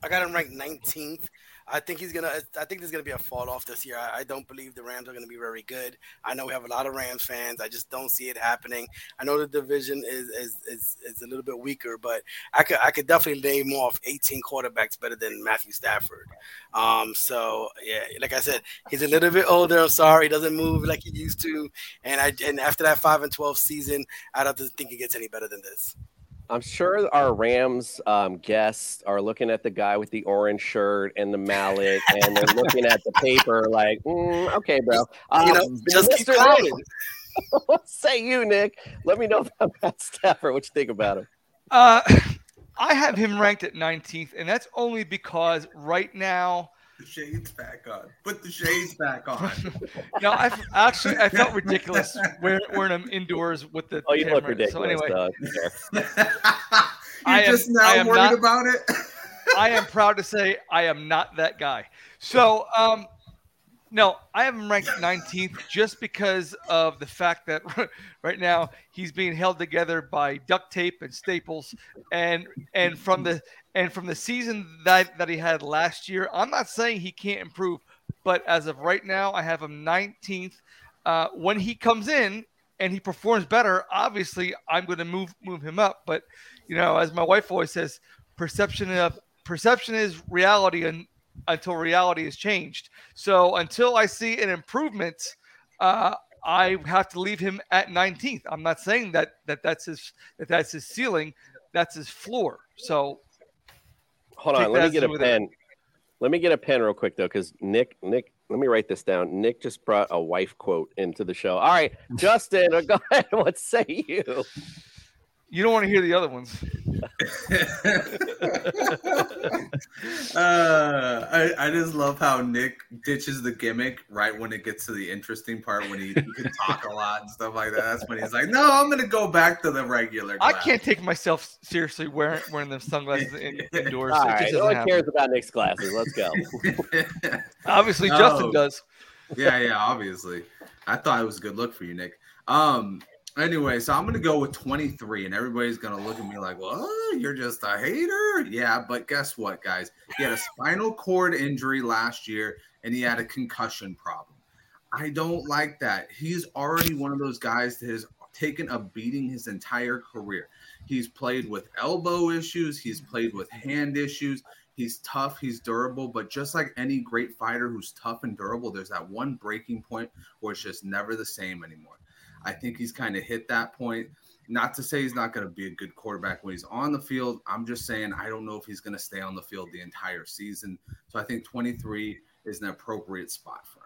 I got him ranked 19th. I think he's gonna. I think there's gonna be a fall off this year. I, I don't believe the Rams are gonna be very good. I know we have a lot of Rams fans. I just don't see it happening. I know the division is is is, is a little bit weaker, but I could I could definitely name off 18 quarterbacks better than Matthew Stafford. Um, so yeah, like I said, he's a little bit older. I'm sorry, he doesn't move like he used to. And I and after that five and 12 season, I don't think it gets any better than this.
I'm sure our Rams um, guests are looking at the guy with the orange shirt and the mallet, and they're <laughs> looking at the paper like, mm, "Okay, bro, um,
You know, just keep
Mr.
calling.
What say you, Nick? Let me know <laughs> about Matt Stafford. What you think about him?
Uh, <laughs> I have him ranked at 19th, and that's only because right now,
The shades back on. Put the shades back on. <laughs>
no, I actually I felt ridiculous wearing, wearing them indoors with the.
Oh, you look
camera.
ridiculous.
So anyway,
Doug. <laughs>
You're
I am-
just now
I
worried
not-
about it.
I am proud to say I am not that guy. So, um, no, I have him ranked 19th just because of the fact that <laughs> right now he's being held together by duct tape and staples, and and from the and from the season that that he had last year. I'm not saying he can't improve, but as of right now, I have him 19th. Uh, when he comes in and he performs better, obviously I'm going to move move him up. But you know, as my wife always says, perception of perception is reality and until reality is changed. So until I see an improvement, uh, I have to leave him at 19th. I'm not saying that that that's his that that's his ceiling, that's his floor. So
Hold on, let me get a pen. Let me get a pen real quick though, because Nick, Nick, let me write this down. Nick just brought a wife quote into the show. All right, <laughs> Justin, go ahead. What <laughs> say you?
you don't want to hear the other ones.
Uh, I, I just love how Nick ditches the gimmick right when it gets to the interesting part when he, he can talk a lot and stuff like that. That's when he's like, "No, I'm gonna go back to the regular."
I can't take myself seriously wearing wearing them sunglasses in, <laughs> indoors.
All
It just
right,
doesn't
no one
happen.
cares about Nick's glasses. Let's go. <laughs>
Obviously,
No.
Justin does.
yeah, yeah, obviously. I thought it was a good look for you, Nick. Um, anyway, so I'm gonna go with 23, and everybody's gonna look at me like, "Well, you're just a hater." Yeah, but guess what, guys? He had a spinal cord injury last year, and he had a concussion problem. I don't like that. He's already one of those guys that has taken a beating his entire career. He's played with elbow issues, he's played with hand issues. He's tough, he's durable, but just like any great fighter who's tough and durable, there's that one breaking point where it's just never the same anymore. I think he's kind of hit that point. Not to say he's not going to be a good quarterback when he's on the field. I'm just saying I don't know if he's going to stay on the field the entire season. So I think 23 is an appropriate spot for.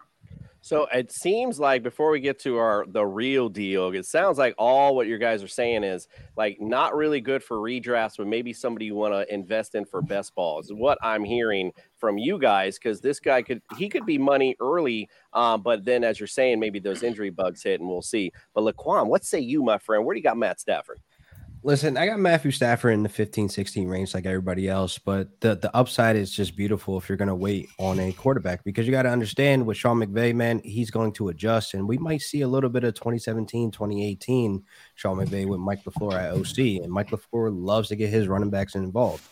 So it seems like before we get to our the real deal, it sounds like all what you guys are saying is like not really good for redrafts, but maybe somebody you want to invest in for best balls. What I'm hearing from you guys because this guy could he could be money early, um, but then as you're saying, maybe those injury bugs hit and we'll see. But Laquan, what say you, my friend? Where do you got Matt Stafford?
Listen, I got Matthew Stafford in the 15, 16 range like everybody else, but the, the upside is just beautiful if you're going to wait on a quarterback because you got to understand with Sean McVay, man, he's going to adjust. And we might see a little bit of 2017, 2018 Sean McVay with Mike LaFleur at OC. And Mike LaFleur loves to get his running backs involved.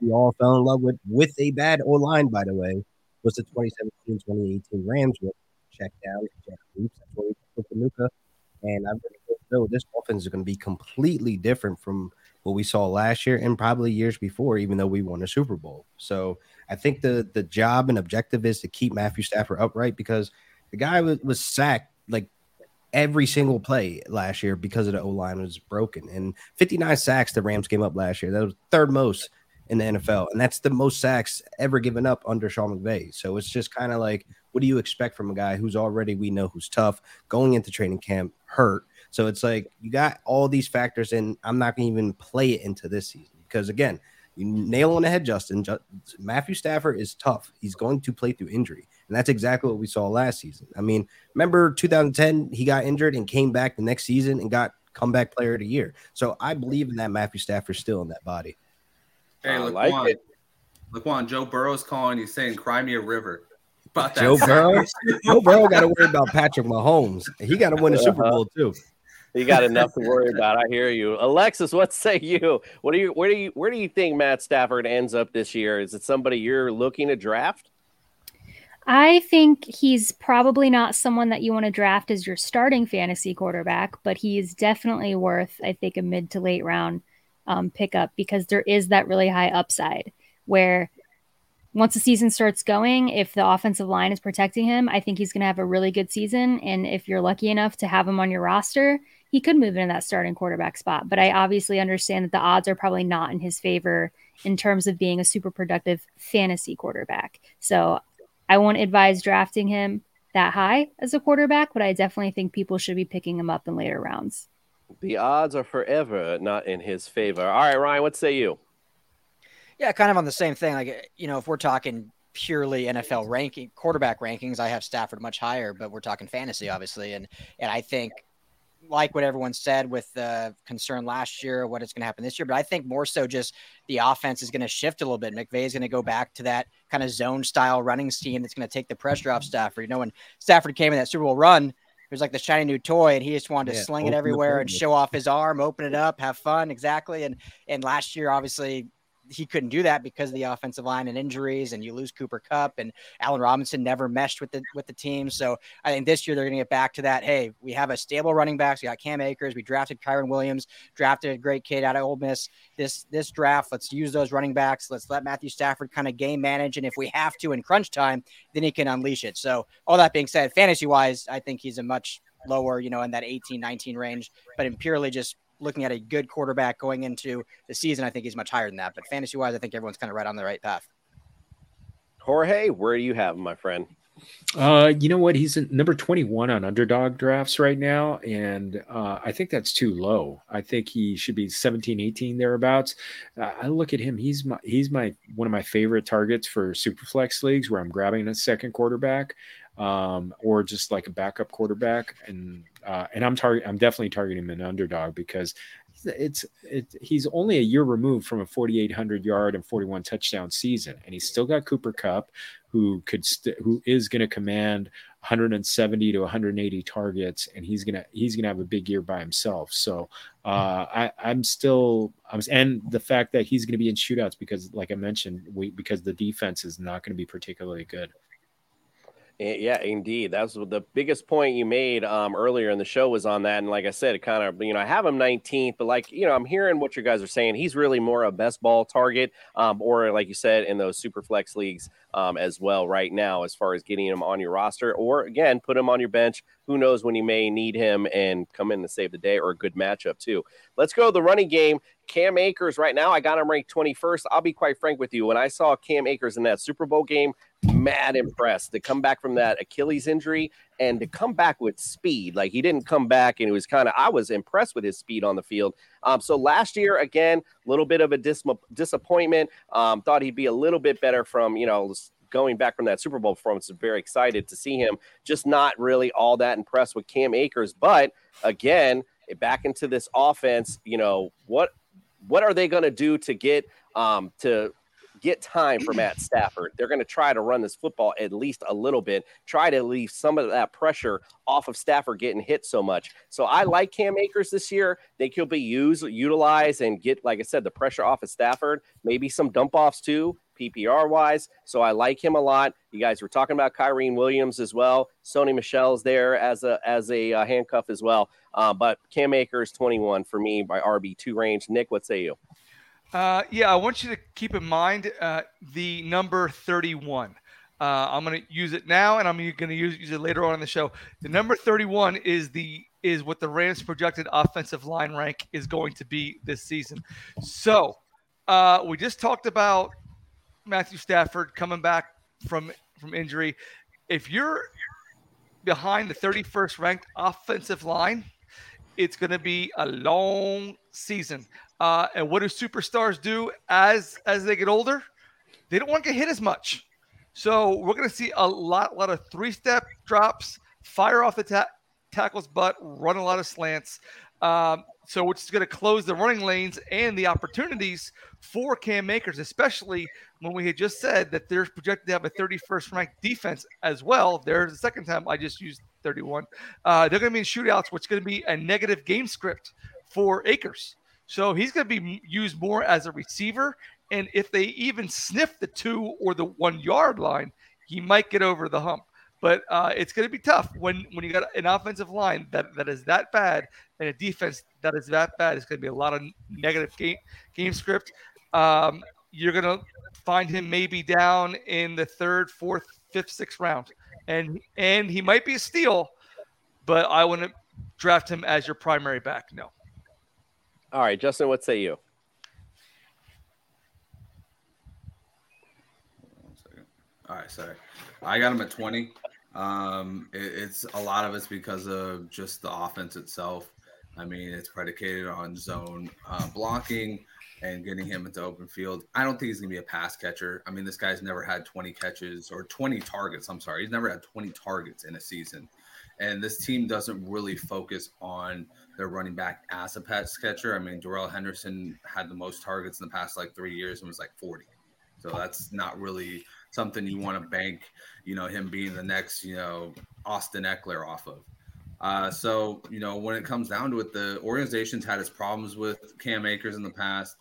We all fell in love with with a bad O line, by the way, was the 2017, 2018 Rams with check down, check. That's we put Nuka. And I've going go, this offense is going to be completely different from what we saw last year and probably years before, even though we won a Super Bowl. So I think the the job and objective is to keep Matthew Stafford upright because the guy was, was sacked like every single play last year because of the O line was broken. And 59 sacks the Rams came up last year. That was third most in the NFL. And that's the most sacks ever given up under Sean McVay. So it's just kind of like, what do you expect from a guy who's already, we know who's tough, going into training camp, hurt? So it's like you got all these factors, and I'm not going to even play it into this season because, again, you nail on the head, Justin. Ju- Matthew Stafford is tough. He's going to play through injury. And that's exactly what we saw last season. I mean, remember 2010, he got injured and came back the next season and got comeback player of the year. So I believe in that Matthew Stafford still in that body.
Hey,
I
Laquan,
like it.
Laquan, Joe Burrow's calling. He's saying, "Cry me a river." About that
Joe. Burrow, Joe Burrow got to worry about Patrick Mahomes. He got to win a Super
Uh-huh.
Bowl too.
You got enough to worry <laughs> about. I hear you, Alexis. What say you? What do you? Where do you? Where do you think Matt Stafford ends up this year? Is it somebody you're looking to draft?
I think he's probably not someone that you want to draft as your starting fantasy quarterback, but he is definitely worth, I think, a mid to late round um, pickup because there is that really high upside where once the season starts going, if the offensive line is protecting him, I think he's going to have a really good season. And if you're lucky enough to have him on your roster, he could move into that starting quarterback spot. But I obviously understand that the odds are probably not in his favor in terms of being a super productive fantasy quarterback. So I won't advise drafting him that high as a quarterback, but I definitely think people should be picking him up in later rounds.
The odds are forever not in his favor. All right, Ryan, what say you?
Yeah, kind of on the same thing. Like, you know, if we're talking purely NFL ranking quarterback rankings, I have Stafford much higher, but we're talking fantasy, obviously, and and I think like what everyone said with the concern last year, what it's going to happen this year. But I think more so just the offense is going to shift a little bit. McVay is going to go back to that kind of zone style running scheme that's going to take the pressure off Stafford. You know, when Stafford came in that Super Bowl run, it was like the shiny new toy, and he just wanted to
Yeah,
sling it everywhere and show off his arm, open it up, have fun. Exactly. And and last year, obviously, he couldn't do that because of the offensive line and injuries, and you lose Cooper Kupp and Allen Robinson never meshed with the with the team. So I think this year they're going to get back to that. Hey, we have a stable running backs. We got Cam Akers. We drafted Kyren Williams. Drafted a great kid out of Ole Miss. This this draft, let's use those running backs. Let's let Matthew Stafford kind of game manage, and if we have to in crunch time, then he can unleash it. So all that being said, fantasy wise, I think he's a much lower, you know, in that 18, 19 range. But in purely just looking at a good quarterback going into the season, I think he's much higher than that. But fantasy wise, I think everyone's kind of right on the right path.
Jorge, where do you have him, my friend?
Uh, you know what? He's number 21 on underdog drafts right now. And uh, I think that's too low. I think he should be 17, 18 thereabouts. Uh, I look at him. He's my, he's my, one of my favorite targets for super flex leagues where I'm grabbing a second quarterback um, or just like a backup quarterback. And, uh, and I'm target, I'm definitely targeting an underdog because it's it, he's only a year removed from a 4800 yard and 41 touchdown season and he's still got Cooper Kupp who could st- who is going to command 170 to 180 targets and he's to he's to have a big year by himself. So uh I I'm still I'm and the fact that he's going to be in shootouts because like I mentioned we because the defense is not going to be particularly good
Yeah, indeed. That's the biggest point you made um, earlier in the show was on that. And like I said, it kind of, you know, I have him 19th, but like, you know, I'm hearing what you guys are saying. He's really more a best ball target, um, or like you said, in those super flex leagues um, as well right now, as far as getting him on your roster, or again, put him on your bench. Who knows when you may need him and come in to save the day or a good matchup too. Let's go to the running game. Cam Akers right now, I got him ranked 21st. I'll be quite frank with you. When I saw Cam Akers in that Super Bowl game, mad impressed to come back from that Achilles injury and to come back with speed. Like he didn't come back and it was kind of, I was impressed with his speed on the field. Um, so last year, again, a little bit of a dis- disappointment. Um, thought he'd be a little bit better from, you know, going back from that Super Bowl performance. Very excited to see him. Just not really all that impressed with Cam Akers. But again, back into this offense, you know, what what are they going to do to get um, to get time for Matt Stafford? They're going to try to run this football at least a little bit, try to leave some of that pressure off of Stafford getting hit so much. So I like Cam Akers this year. Think he'll be used, utilized, and get, like I said, the pressure off of Stafford. Maybe some dump offs too. PPR wise. So I like him a lot. You guys were talking about Kyren Williams as well. Sony Michel's there as a as a uh, handcuff as well. Uh, but Cam Akers 21 for me by RB2 range. Nick, what say you?
Uh, yeah, I want you to keep in mind uh, the number 31. Uh, I'm going to use it now, and I'm going to use, use it later on in the show. The number 31 is the is what the Rams' projected offensive line rank is going to be this season. So uh, we just talked about Matthew Stafford coming back from from injury. If you're behind the 31st ranked offensive line, it's going to be a long season. Uh, and what do superstars do as as they get older? They don't want to get hit as much. So we're going to see a lot, lot of three step drops, fire off the ta- tackle's butt, run a lot of slants. Um, so is going to close the running lanes and the opportunities for Cam Akers, especially when we had just said that they're projected to have a 31st ranked defense as well. There's the second time I just used 31. Uh, they're going to be in shootouts, which is going to be a negative game script for Akers. So he's going to be used more as a receiver. And if they even sniff the two or the one yard line, he might get over the hump. But uh, it's going to be tough when, when you got an offensive line that, that is that bad and a defense that is that bad. It's going to be a lot of negative game, game script. Um, you're going to find him maybe down in the third, fourth, fifth, sixth round. And and he might be a steal, but I wouldn't draft him as your primary back. No.
All right, Justin, what say you?
All right, sorry. I got him at 20. Um, it, it's a lot of it's because of just the offense itself. I mean, it's predicated on zone uh, blocking and getting him into open field. I don't think he's gonna be a pass catcher. I mean, this guy's never had 20 catches or 20 targets. I'm sorry, he's never had 20 targets in a season. And this team doesn't really focus on their running back as a pass catcher. I mean, Darrell Henderson had the most targets in the past like three years and was like 40. So that's not really something you want to bank, you know, him being the next, you know, Austin Ekeler off of. Uh, so, you know, when it comes down to it, the organization's had its problems with Cam Akers in the past.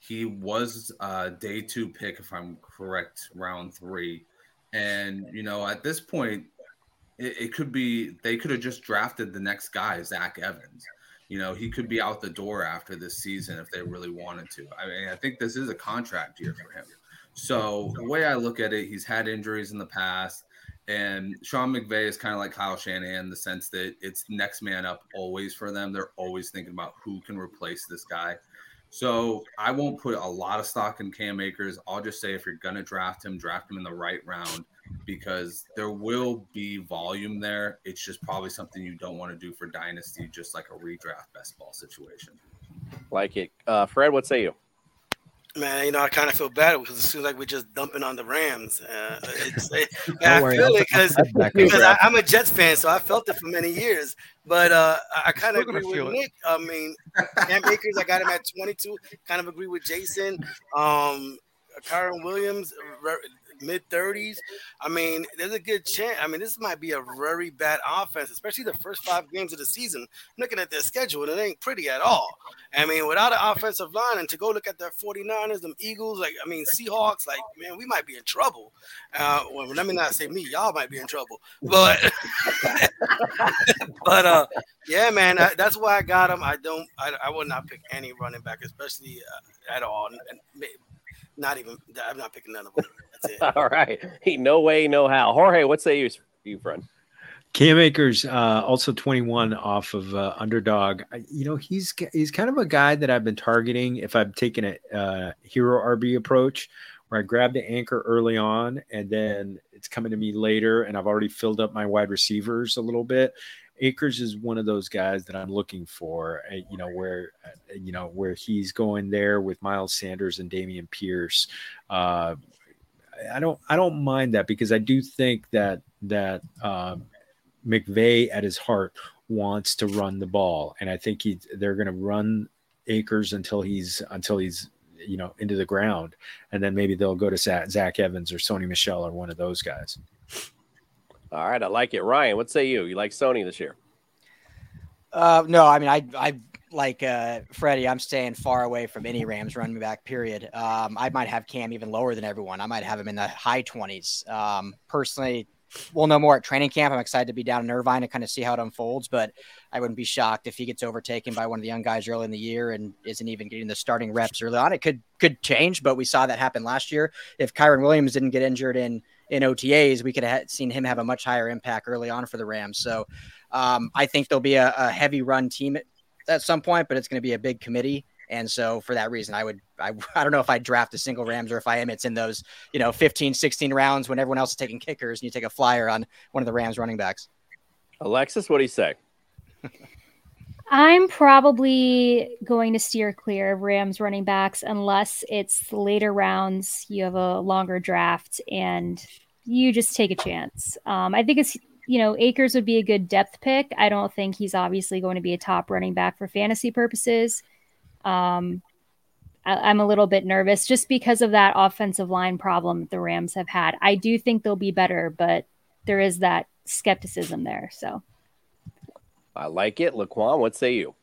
He was a day two pick, if I'm correct, round three. And, you know, at this point, it, it could be they could have just drafted the next guy, Zach Evans. You know, he could be out the door after this season if they really wanted to. I mean, I think this is a contract year for him. So the way I look at it, he's had injuries in the past, and Sean McVay is kind of like Kyle Shanahan in the sense that it's next man up always for them. They're always thinking about who can replace this guy. So I won't put a lot of stock in Cam Akers. I'll just say if you're gonna draft him, draft him in the right round because there will be volume there. It's just probably something you don't want to do for dynasty, just like a redraft best ball situation.
Like it. Uh, Fred, what say you?
Man, you know, I kind of feel bad because it seems like we're just dumping on the Rams. Uh, <laughs> it's, it,
Don't
I
worry,
feel
I'll-
it because
I'll back up.
because I, I'm a Jets fan, so I felt it for many years. But uh, I, I kind of agree
feel
with
it.
Nick. I mean, Cam Akers, I got him at 22. Kind of agree with Jason. Um, Kyren Williams, mid 30s. I mean, there's a good chance. I mean, this might be a very bad offense, especially the first five games of the season. Looking at their schedule, and it ain't pretty at all. I mean, without an offensive line, and to go look at the 49ers, them Eagles, like, I mean, Seahawks, like, man, we might be in trouble. Uh, well, let me not say me, y'all might be in trouble. But, <laughs> but, uh, yeah, man, I, that's why I got him. I don't, I, I would not pick any running back, especially uh, at all. And, and not even, I'm not picking none of them. That's it. <laughs>
All right. He, no way, no how. Jorge, what say you, you friend?
Cam Akers, uh, also 21 off of uh, underdog. I- You know, he's he's kind of a guy that I've been targeting if I've taken a uh, hero RB approach where I grab the anchor early on and then it's coming to me later and I've already filled up my wide receivers a little bit. Akers is one of those guys that I'm looking for, uh, you know, where, uh, you know, where he's going there with Miles Sanders and Dameon Pierce. Uh, I don't, I don't mind that because I do think that that um, McVay at his heart wants to run the ball, and I think he they're going to run Akers until he's until he's you know into the ground, and then maybe they'll go to Zach Evans or Sony Michel or one of those guys.
All right. I like it. Ryan, what say you? You like Sony this year?
Uh, no, I mean, I, I like uh, Freddie. I'm staying far away from any Rams running back. Period. Um, I might have Cam even lower than everyone. I might have him in the high 20s. Um, personally, we'll know more at training camp. I'm excited to be down in Irvine to kind of see how it unfolds. But I wouldn't be shocked if he gets overtaken by one of the young guys early in the year and isn't even getting the starting reps early on. It could could change, but we saw that happen last year. If Kyron Williams didn't get injured in in OTAs, we could have seen him have a much higher impact early on for the Rams. So um, I think there'll be a, a heavy run team at, at some point, but it's going to be a big committee. And so for that reason, I would, I, <laughs> I don't know if I draft a single Rams or if I am, it's in those, you know, 15, 16 rounds when everyone else is taking kickers and you take a flyer on one of the Rams running backs.
Alexis, what do you say? <laughs>
I'm probably going to steer clear of Rams running backs unless it's later rounds. You have a longer draft and you just take a chance. Um, I think it's, you know, Akers would be a good depth pick. I don't think he's obviously going to be a top running back for fantasy purposes. Um, I, I'm a little bit nervous just because of that offensive line problem that the Rams have had. I do think they'll be better, but there is that skepticism there. So
I like it. Laquan, what say you?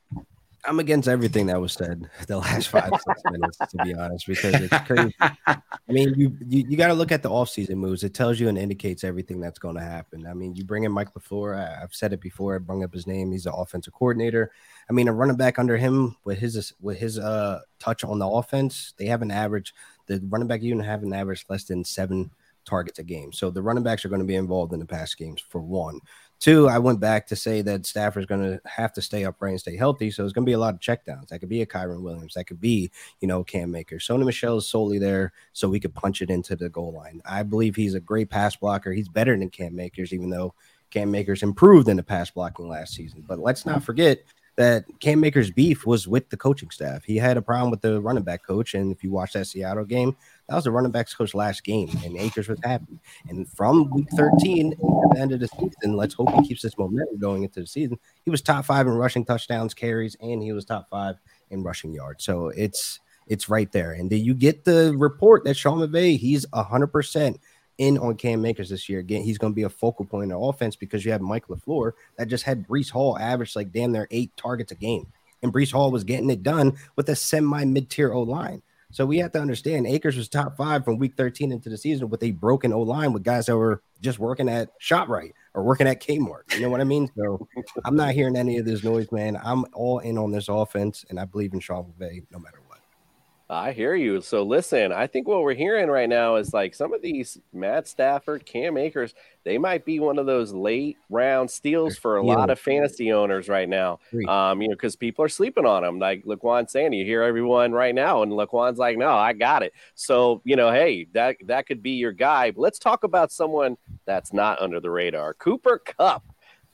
I'm against everything that was said the last five six <laughs> minutes, to be honest, because it's crazy. I mean, you you, you got to look at the offseason moves. It tells you and indicates everything that's going to happen. I mean, you bring in Mike Lafleur. I, I've said it before. I bring up his name. He's the offensive coordinator. I mean, a running back under him with his with his uh touch on the offense, they have an average. The running back unit have an average less than seven targets a game. So the running backs are going to be involved in the pass games for one. Two, I went back to say that Stafford's going to have to stay upright and stay healthy. So it's going to be a lot of checkdowns. That could be a Kyren Williams. That could be, you know, Cam Maker. Sony Michel is solely there so we could punch it into the goal line. I believe he's a great pass blocker. He's better than Cam Akers, even though Cam Akers improved in the pass blocking last season. But let's not forget that Cam Maker's beef was with the coaching staff. He had a problem with the running back coach. And if you watch that Seattle game, that was the running backs coach last game, and Akers was happy. And from week 13 at the end of the season, let's hope he keeps this momentum going into the season. He was top five in rushing touchdowns, carries, and he was top five in rushing yards. So it's it's right there. And then you get the report that Sean McVay, he's hundred percent in on Cam Akers this year. Again, he's going to be a focal point in the offense because you have Mike LaFleur that just had Breece Hall average like damn near eight targets a game. And Breece Hall was getting it done with a semi mid tier O line. So we have to understand Akers was top five from week 13 into the season with a broken O line with guys that were just working at ShopRite or working at Kmart. You know what I mean? So I'm not hearing any of this noise, man. I'm all in on this offense, and I believe in Sean McVay no matter what.
I hear you. So listen, I think what we're hearing right now is like some of these Matt Stafford, Cam Akers, they might be one of those late round steals for a
Yeah.
lot of fantasy owners right now. Um, you know, because people are sleeping on them. Like Laquan saying, you hear everyone right now, and Laquan's like, no, I got it. So you know, hey, that that could be your guy. But let's talk about someone that's not under the radar. Cooper Kupp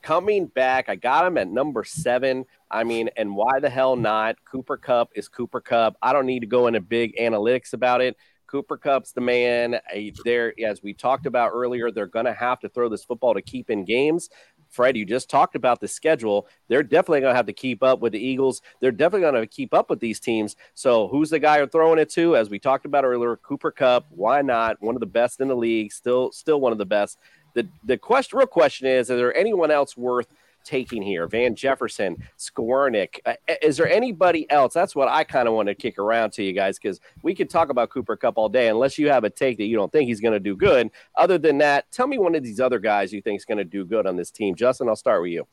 coming back. I got him at number seven. I mean, and why the hell not? Cooper Kupp is Cooper Kupp. I don't need to go into big analytics about it. Cooper Kupp's the man. There, as we talked about earlier, they're going to have to throw this football to keep in games. Fred, you just talked about the schedule. They're definitely going to have to keep up with the Eagles. They're definitely going to keep up with these teams. So, who's the guy you're throwing it to? As we talked about earlier, Cooper Kupp. Why not? One of the best in the league. Still, still one of the best. The the question, real question is: Is there anyone else worth taking here? Van Jefferson, Skowronek. Uh, is there anybody else? That's what I kind of want to kick around to you guys because we could talk about Cooper Kupp all day, unless you have a take that you don't think he's going to do good. Other than that, tell me one of these other guys you think is going to do good on this team. Justin, I'll start with you.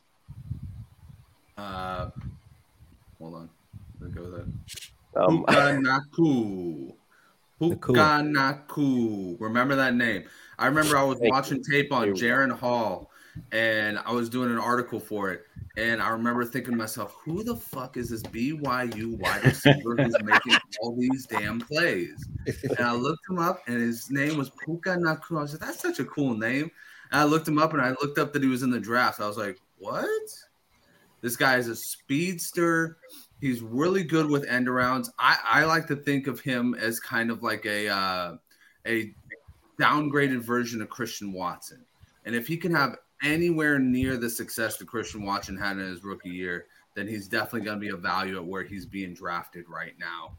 Uh, hold on. Let me go with that.
Um,
Hukanaku. Hukanaku. <laughs> Remember that name. I remember I was watching tape on Jaren Hall and I was doing an article for it. And I remember thinking to myself, who the fuck is this BYU wide receiver who's making all these damn plays? And I looked him up and his name was Puka Nacua. I was like, that's such a cool name. And I looked him up and I looked up that he was in the draft. I was like, what? This guy is a speedster. He's really good with end arounds. I, I like to think of him as kind of like a uh, a downgraded version of Christian Watson. And if he can have anywhere near the success that Christian Watson had in his rookie year, then he's definitely going to be a value at where he's being drafted right now.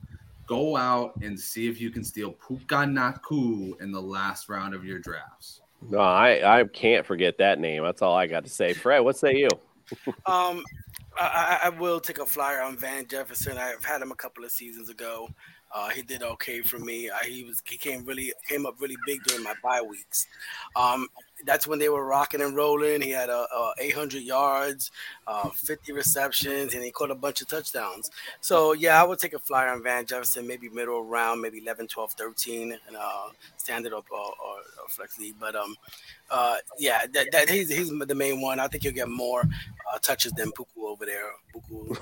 Go out and see if you can steal Puka Nacua in the last round of your drafts.
No, I, I can't forget that name. That's all I got to say. Fred, what say you? <laughs>
Um, I, I I will take a flyer on Van Jefferson. I've had him a couple of seasons ago. Uh, he did okay for me. I, he was he came really came up really big during my bye weeks. Um, that's when they were rocking and rolling. He had a, a 800 yards, uh, 50 receptions, and he caught a bunch of touchdowns. So yeah, I would take a flyer on Van Jefferson, maybe middle round, maybe 11, 12, 13, and uh, standard up or, or, or flex league. But um, uh, yeah, that, that he's he's the main one. I think he'll get more uh, touches than Puku over there. Puku.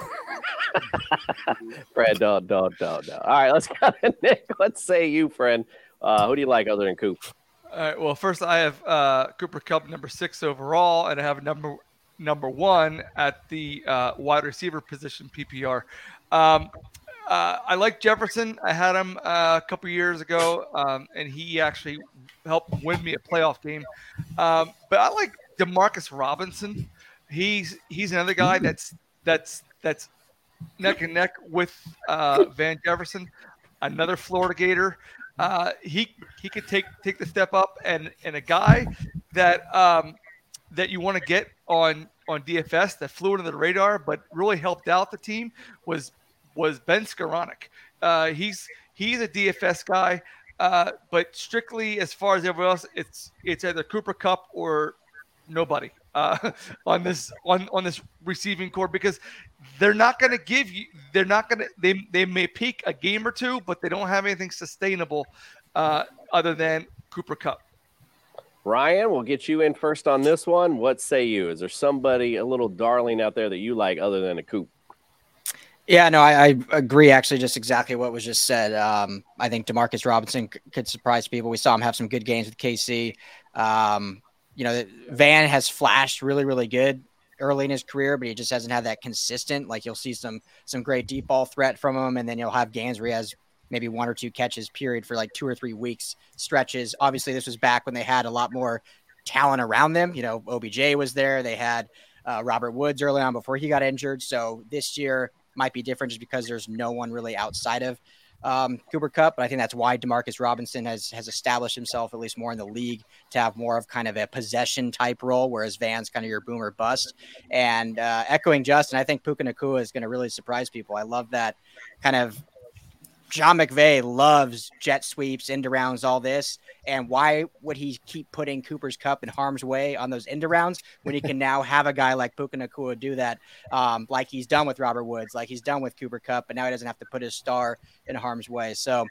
<laughs>
Fred, no, no, no, no. All right, let's go to Nick. Let's say you, friend. Uh, who do you like other than Coop?
All right. Well, first I have uh, Cooper Kupp number six overall, and I have number number one at the uh, wide receiver position PPR. Um, uh, I like Jefferson. I had him uh, a couple years ago, um, and he actually helped win me a playoff game. Um, but I like Demarcus Robinson. He's he's another guy that's that's that's neck and neck with uh, Van Jefferson, another Florida Gator. Uh, he he could take take the step up, and and a guy that um, that you want to get on on DFS that flew under the radar, but really helped out the team was was Ben Skowronek. Uh, he's he's a DFS guy, uh, but strictly as far as everyone else, it's it's either Cooper Kupp or nobody uh, <laughs> on this on on this receiving core because they're not going to give you they're not going to they they may peak a game or two, but they don't have anything sustainable uh, other than Cooper Kupp.
Ryan, we'll get you in first on this one. What say you? Is there somebody, a little darling out there that you like other than a coop?
Yeah, no, I, I agree. Actually, just exactly what was just said. Um, I think Demarcus Robinson c- could surprise people. We saw him have some good games with KC. Um, you know, Van has flashed really, really good early in his career, but he just hasn't had that consistent. Like you'll see some some great deep ball threat from him, and then you'll have games where he has maybe one or two catches period for like two or three weeks stretches. Obviously, this was back when they had a lot more talent around them. You know, OBJ was there. They had uh, Robert Woods early on before he got injured. So this year might be different just because there's no one really outside of um, Cooper Kupp. But I think that's why Demarcus Robinson has has established himself at least more in the league to have more of kind of a possession type role, whereas Van's kind of your boomer bust. And uh, echoing Justin, I think Puka Nacua is going to really surprise people. I love that kind of Sean McVay loves jet sweeps, end rounds, all this. And why would he keep putting Cooper's Cup in harm's way on those end rounds when he can <laughs> now have a guy like Puka Nacua do that, um, like he's done with Robert Woods, like he's done with Cooper Kupp, but now he doesn't have to put his star in harm's way. So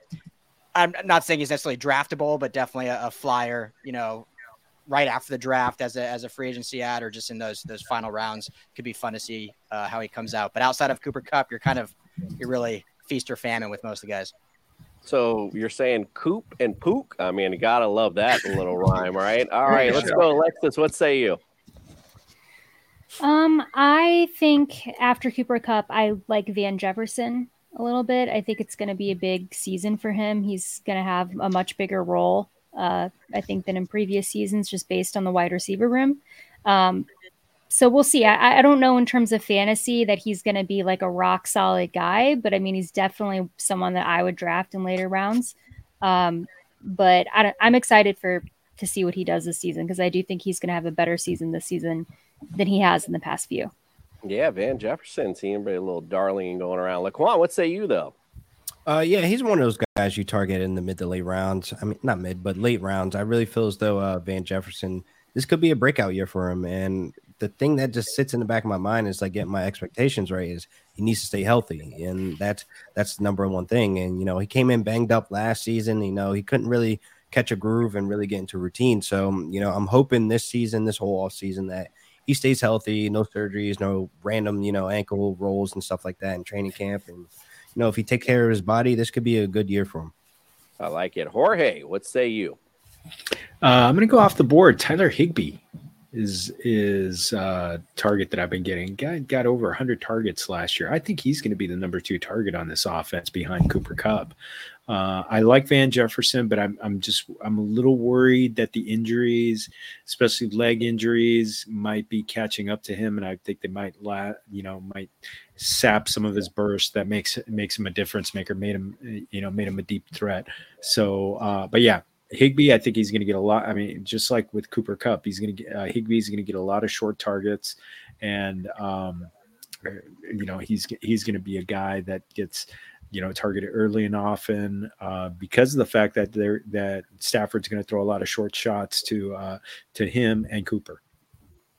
I'm not saying he's necessarily draftable, but definitely a, a flyer, you know, right after the draft as a, as a free agency ad or just in those those final rounds could be fun to see uh, how he comes out. But outside of Cooper Kupp, you're kind of you're really feast or famine with most of the guys.
So you're saying coop and pook? I mean, you gotta love that little rhyme, right? All right, let's go, Alexis. What say you?
Um, I think after Cooper Kupp, I like Van Jefferson a little bit. I think it's going to be a big season for him. He's going to have a much bigger role, uh, I think, than in previous seasons, just based on the wide receiver room. Um, so we'll see. I, I don't know in terms of fantasy that he's going to be like a rock solid guy, but I mean, he's definitely someone that I would draft in later rounds. Um, but I am excited for to see what he does this season because I do think he's going to have a better season this season than he has in the past few.
Yeah, Van Jefferson, seeing a little darling going around. Laquan, what say you though?
Uh, yeah, he's one of those guys you target in the mid to late rounds. I mean, not mid, but late rounds. I really feel as though uh, Van Jefferson, this could be a breakout year for him. And the thing that just sits in the back of my mind is like getting my expectations right is he needs to stay healthy and that's that's the number one thing and you know he came in banged up last season you know he couldn't really catch a groove and really get into routine so you know i'm hoping this season this whole off season that he stays healthy no surgeries no random you know ankle rolls and stuff like that in training camp and you know if he takes care of his body this could be a good year for him.
I like it. Jorge what say you?
Uh, i'm gonna go off the board. Tyler higbee is is uh target that I've been getting. Got got over 100 targets last year. I think he's going to be the number two target on this offense behind Cooper Kupp. Uh, I like Van Jefferson, but I'm I'm just I'm a little worried that the injuries, especially leg injuries, might be catching up to him, and I think they might la- you know might sap some of his burst that makes makes him a difference maker, made him you know made him a deep threat. So, uh, but yeah, Higbee, I think he's going to get a lot. I mean, just like with Cooper Kupp, he's going to get uh, Higbee's going to get a lot of short targets, and um, you know he's he's going to be a guy that gets you know targeted early and often uh, because of the fact that they're that Stafford's going to throw a lot of short shots to uh, to him and Cooper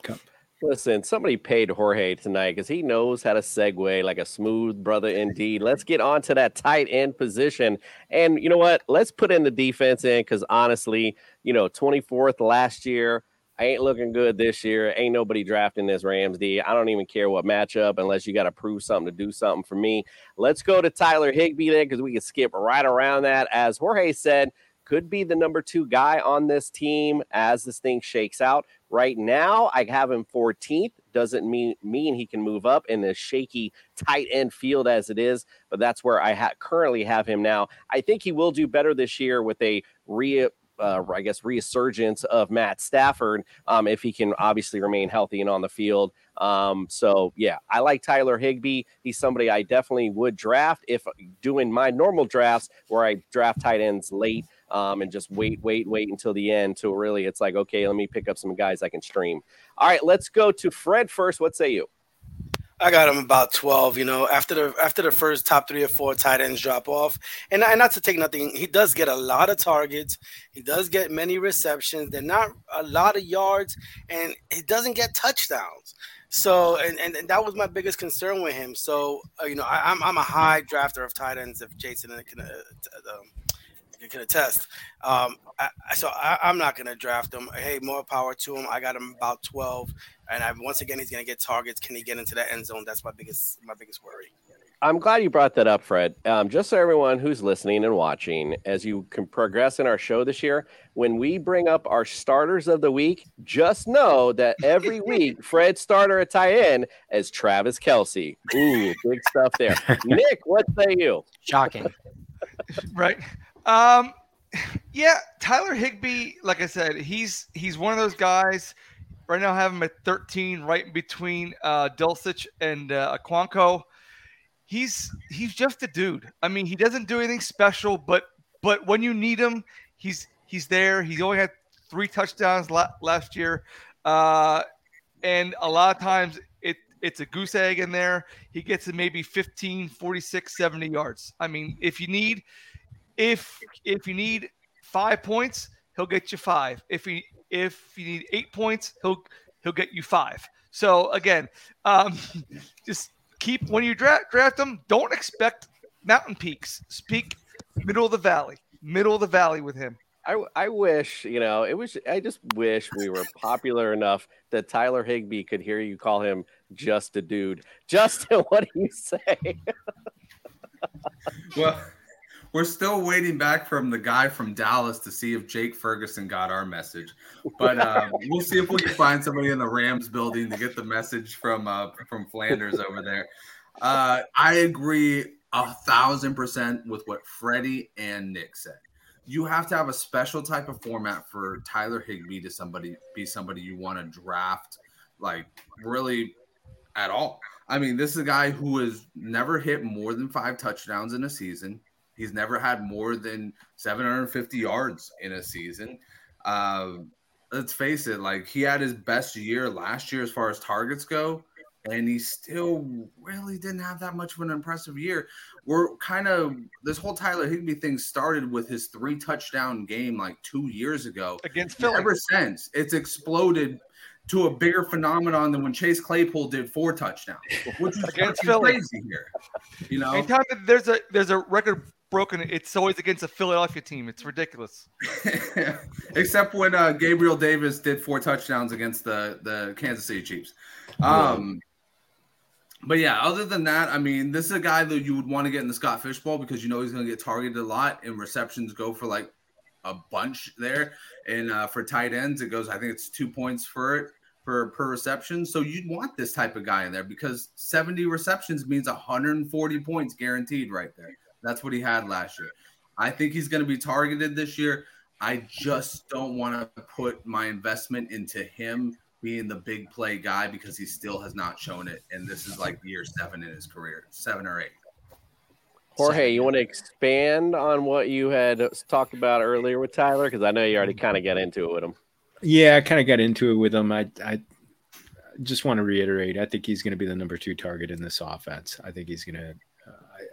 Kupp.
Listen, somebody paid Jorge tonight because he knows how to segue like a smooth brother indeed. Let's get on to that tight end position. And you know what? Let's put in the defense in because honestly, you know, 24th last year. I ain't looking good this year. Ain't nobody drafting this Rams D. I don't even care what matchup unless you got to prove something to do something for me. Let's go to Tyler Higbee then because we can skip right around that. As Jorge said, could be the number two guy on this team as this thing shakes out. Right now, I have him 14th. Doesn't mean mean he can move up in the shaky tight end field as it is, but that's where I ha- currently have him now. I think he will do better this year with a re uh, I guess, resurgence of Matt Stafford um, if he can obviously remain healthy and on the field. Um, so yeah, I like Tyler Higbee. He's somebody I definitely would draft if doing my normal drafts where I draft tight ends late um, and just wait, wait, wait until the end. To really, it's like okay, let me pick up some guys I can stream. All right, let's go to Fred first. What say you?
I got him about twelve. You know, after the after the first top three or four tight ends drop off, and, and not to take nothing, he does get a lot of targets. He does get many receptions. They're not a lot of yards, and he doesn't get touchdowns. So, and, and, and that was my biggest concern with him. So, uh, you know, I, am I'm, I'm a high drafter of tight ends. If Jason can, uh, um, can attest. Um, I, so I, am not going to draft him. Hey, more power to him. I got him about 12, and I, once again, he's going to get targets. Can he get into that end zone? That's my biggest my biggest worry.
I'm glad you brought that up, Fred. Um, just so everyone who's listening and watching, as you can progress in our show this year, when we bring up our starters of the week, just know that every <laughs> week Fred's starter at tie in is Travis Kelce. Ooh, big stuff there. <laughs> Nick, what say you?
Shocking. <laughs>
right. Um, yeah, Tyler Higbee, like I said, he's he's one of those guys. Right now, I have him at 13, right between uh, Dulcich and uh, Okonkwo. He's he's just a dude. I mean, he doesn't do anything special, but but when you need him, he's he's there. He only had three touchdowns la- last year, uh, and a lot of times it it's a goose egg in there. He gets to maybe 15, 46, 70 yards. I mean, if you need if if you need five points, he'll get you five. If he if you need eight points, he'll he'll get you five. So again, um, <laughs> just keep when you draft draft them. Don't expect mountain peaks. Speak middle of the valley, middle of the valley with him.
I, I wish you know it was. I just wish we were popular enough that Tyler Higbee could hear you call him just a dude. Justin, <laughs> what do you say?
well we're still waiting back from the guy from Dallas to see if Jake Ferguson got our message. But uh, we'll see if we can find somebody in the Rams building to get the message from uh, from Flanders over there. Uh, I agree a thousand percent with what Freddie and Nick said. You have to have a special type of format for Tyler Higbee to somebody be somebody you want to draft, like really at all. I mean, this is a guy who has never hit more than five touchdowns in a season. He's never had more than 750 yards in a season. Uh, let's face it, like he had his best year last year as far as targets go, and he still really didn't have that much of an impressive year. We're kind of this whole Tyler Higbee thing started with his three touchdown game like two years ago
against Philly.
Ever since it's exploded to a bigger phenomenon than when Chase Claypool did four touchdowns, which is
against
Philly. crazy here. You know,
anytime there's a there's a record broken. It's always against a Philadelphia team. It's ridiculous. <laughs>
Except when uh, Gabriel Davis did four touchdowns against the the Kansas City Chiefs. Um, but yeah, other than that, I mean, this is a guy that you would want to get in the Scott Fish Bowl because you know he's going to get targeted a lot, and receptions go for like a bunch there. And uh, for tight ends, it goes. I think it's two points for it per per reception. So you'd want this type of guy in there because 70 receptions means 140 points guaranteed right there. That's what he had last year. I think he's going to be targeted this year. I just don't want to put my investment into him being the big play guy because he still has not shown it. And this is like year seven in his career, seven or eight.
Jorge, you want to expand on what you had talked about earlier with Tyler? Because I know you already kind of got into it with him.
Yeah, I kind of got into it with him. I, I just want to reiterate. I think he's going to be the number two target in this offense. I think he's going to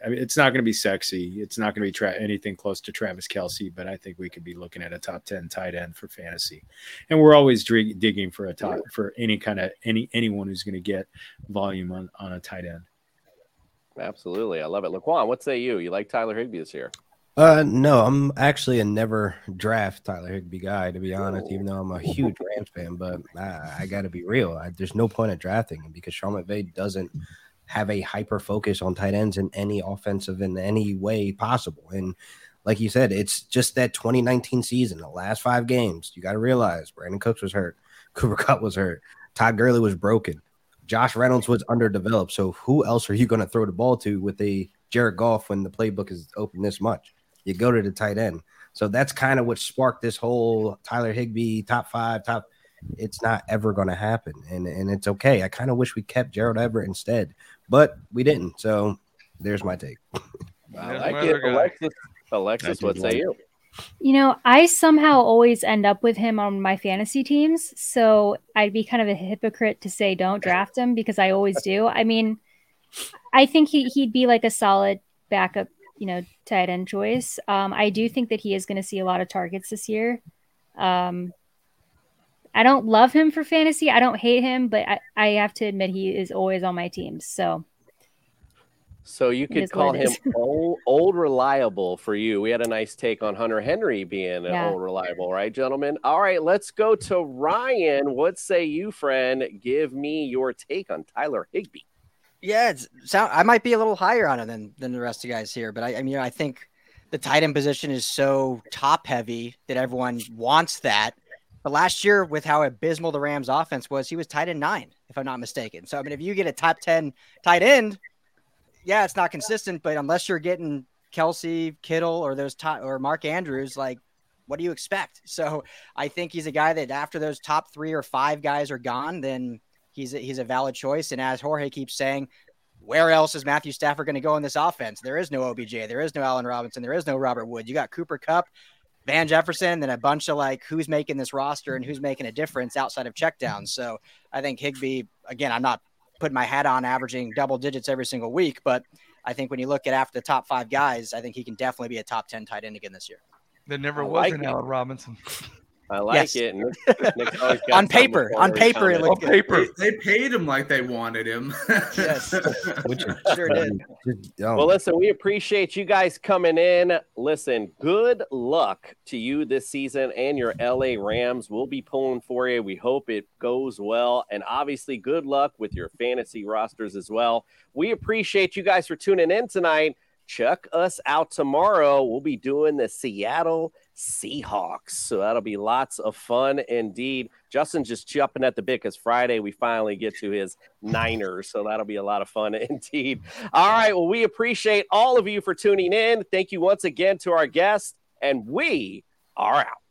I mean, it's not going to be sexy. It's not going to be tra- anything close to Travis Kelce, but I think we could be looking at a top ten tight end for fantasy. And we're always dig- digging for a top for any kind of any anyone who's going to get volume on on a tight end.
Absolutely, I love it. Laquan, what say you? You like Tyler Higbee this year?
Uh, no, I'm actually a never draft Tyler Higbee guy, to be honest. Even though I'm a huge Rams fan, but I, I got to be real. I, there's no point in drafting him because Sean McVay doesn't have a hyper focus on tight ends in any offensive in any way possible. And like you said, it's just that 2019 season, the last five games. You got to realize Brandin Cooks was hurt, <laughs> Cooper Kupp was hurt, Todd Gurley was broken, Josh Reynolds was underdeveloped. So who else are you going to throw the ball to with a Jared Goff when the playbook is open this much? You go to the tight end. So that's kind of what sparked this whole Tyler Higbee top five, top. It's not ever going to happen, and and it's okay. I kind of wish we kept Gerald Everett instead, but we didn't. So there's my take.
I like it, Alexis. Alexis, what say you?
You know, I somehow always end up with him on my fantasy teams. So I'd be kind of a hypocrite to say don't draft him because I always do. I mean, I think he, he'd be like a solid backup, you know, tight end choice. Um, I do think that he is going to see a lot of targets this year. Um, I don't love him for fantasy. I don't hate him, but I, I have to admit he is always on my teams. So
So you could call him <laughs> old, old reliable for you. We had a nice take on Hunter Henry being an
Yeah.
old reliable, right, gentlemen? All right, let's go to Ryan. What say you, friend? Give me your take on Tyler Higbee.
Yeah, it's sound. I might be a little higher on him than than the rest of you guys here, but I, I mean, I think the tight end position is so top heavy that everyone wants that. But last year, with how abysmal the Rams' offense was, he was tight end nine, if I'm not mistaken. So I mean, if you get a top ten tight end, yeah, it's not consistent, but unless you're getting Kelce, Kittle, or those top or Mark Andrews, like what do you expect? So I think he's a guy that after those top three or five guys are gone, then he's a, he's a valid choice. And as Jorge keeps saying, where else is Matthew Stafford going to go in this offense? There is no OBJ, there is no Allen Robinson, there is no Robert Wood. You got Cooper Kupp, Van Jefferson, then a bunch of like who's making this roster and who's making a difference outside of checkdowns. So I think Higbee, again, I'm not putting my hat on averaging double digits every single week, but I think when you look at after the top five guys, I think he can definitely be a top 10 tight end again this year.
There never
I
was
like
an
it.
Allen Robinson. <laughs>
I like
Yes.
it. Nick- <laughs> Nick's always got
On paper, on paper, it
comment.
looked
On paper.
They, they paid him like they wanted him. <laughs>
Yes.
Which is <laughs>
Sure did.
Well, listen, we appreciate you guys coming in. Listen, good luck to you this season and your LA Rams. We'll be pulling for you. We hope it goes well. And obviously, good luck with your fantasy rosters as well. We appreciate you guys for tuning in tonight. Check us out tomorrow. We'll be doing the Seattle Seahawks. So that'll be lots of fun indeed. Justin's just jumping at the bit because Friday we finally get to his Niners. So that'll be a lot of fun <laughs> indeed. All right. Well, we appreciate all of you for tuning in. Thank you once again to our guests, and we are out.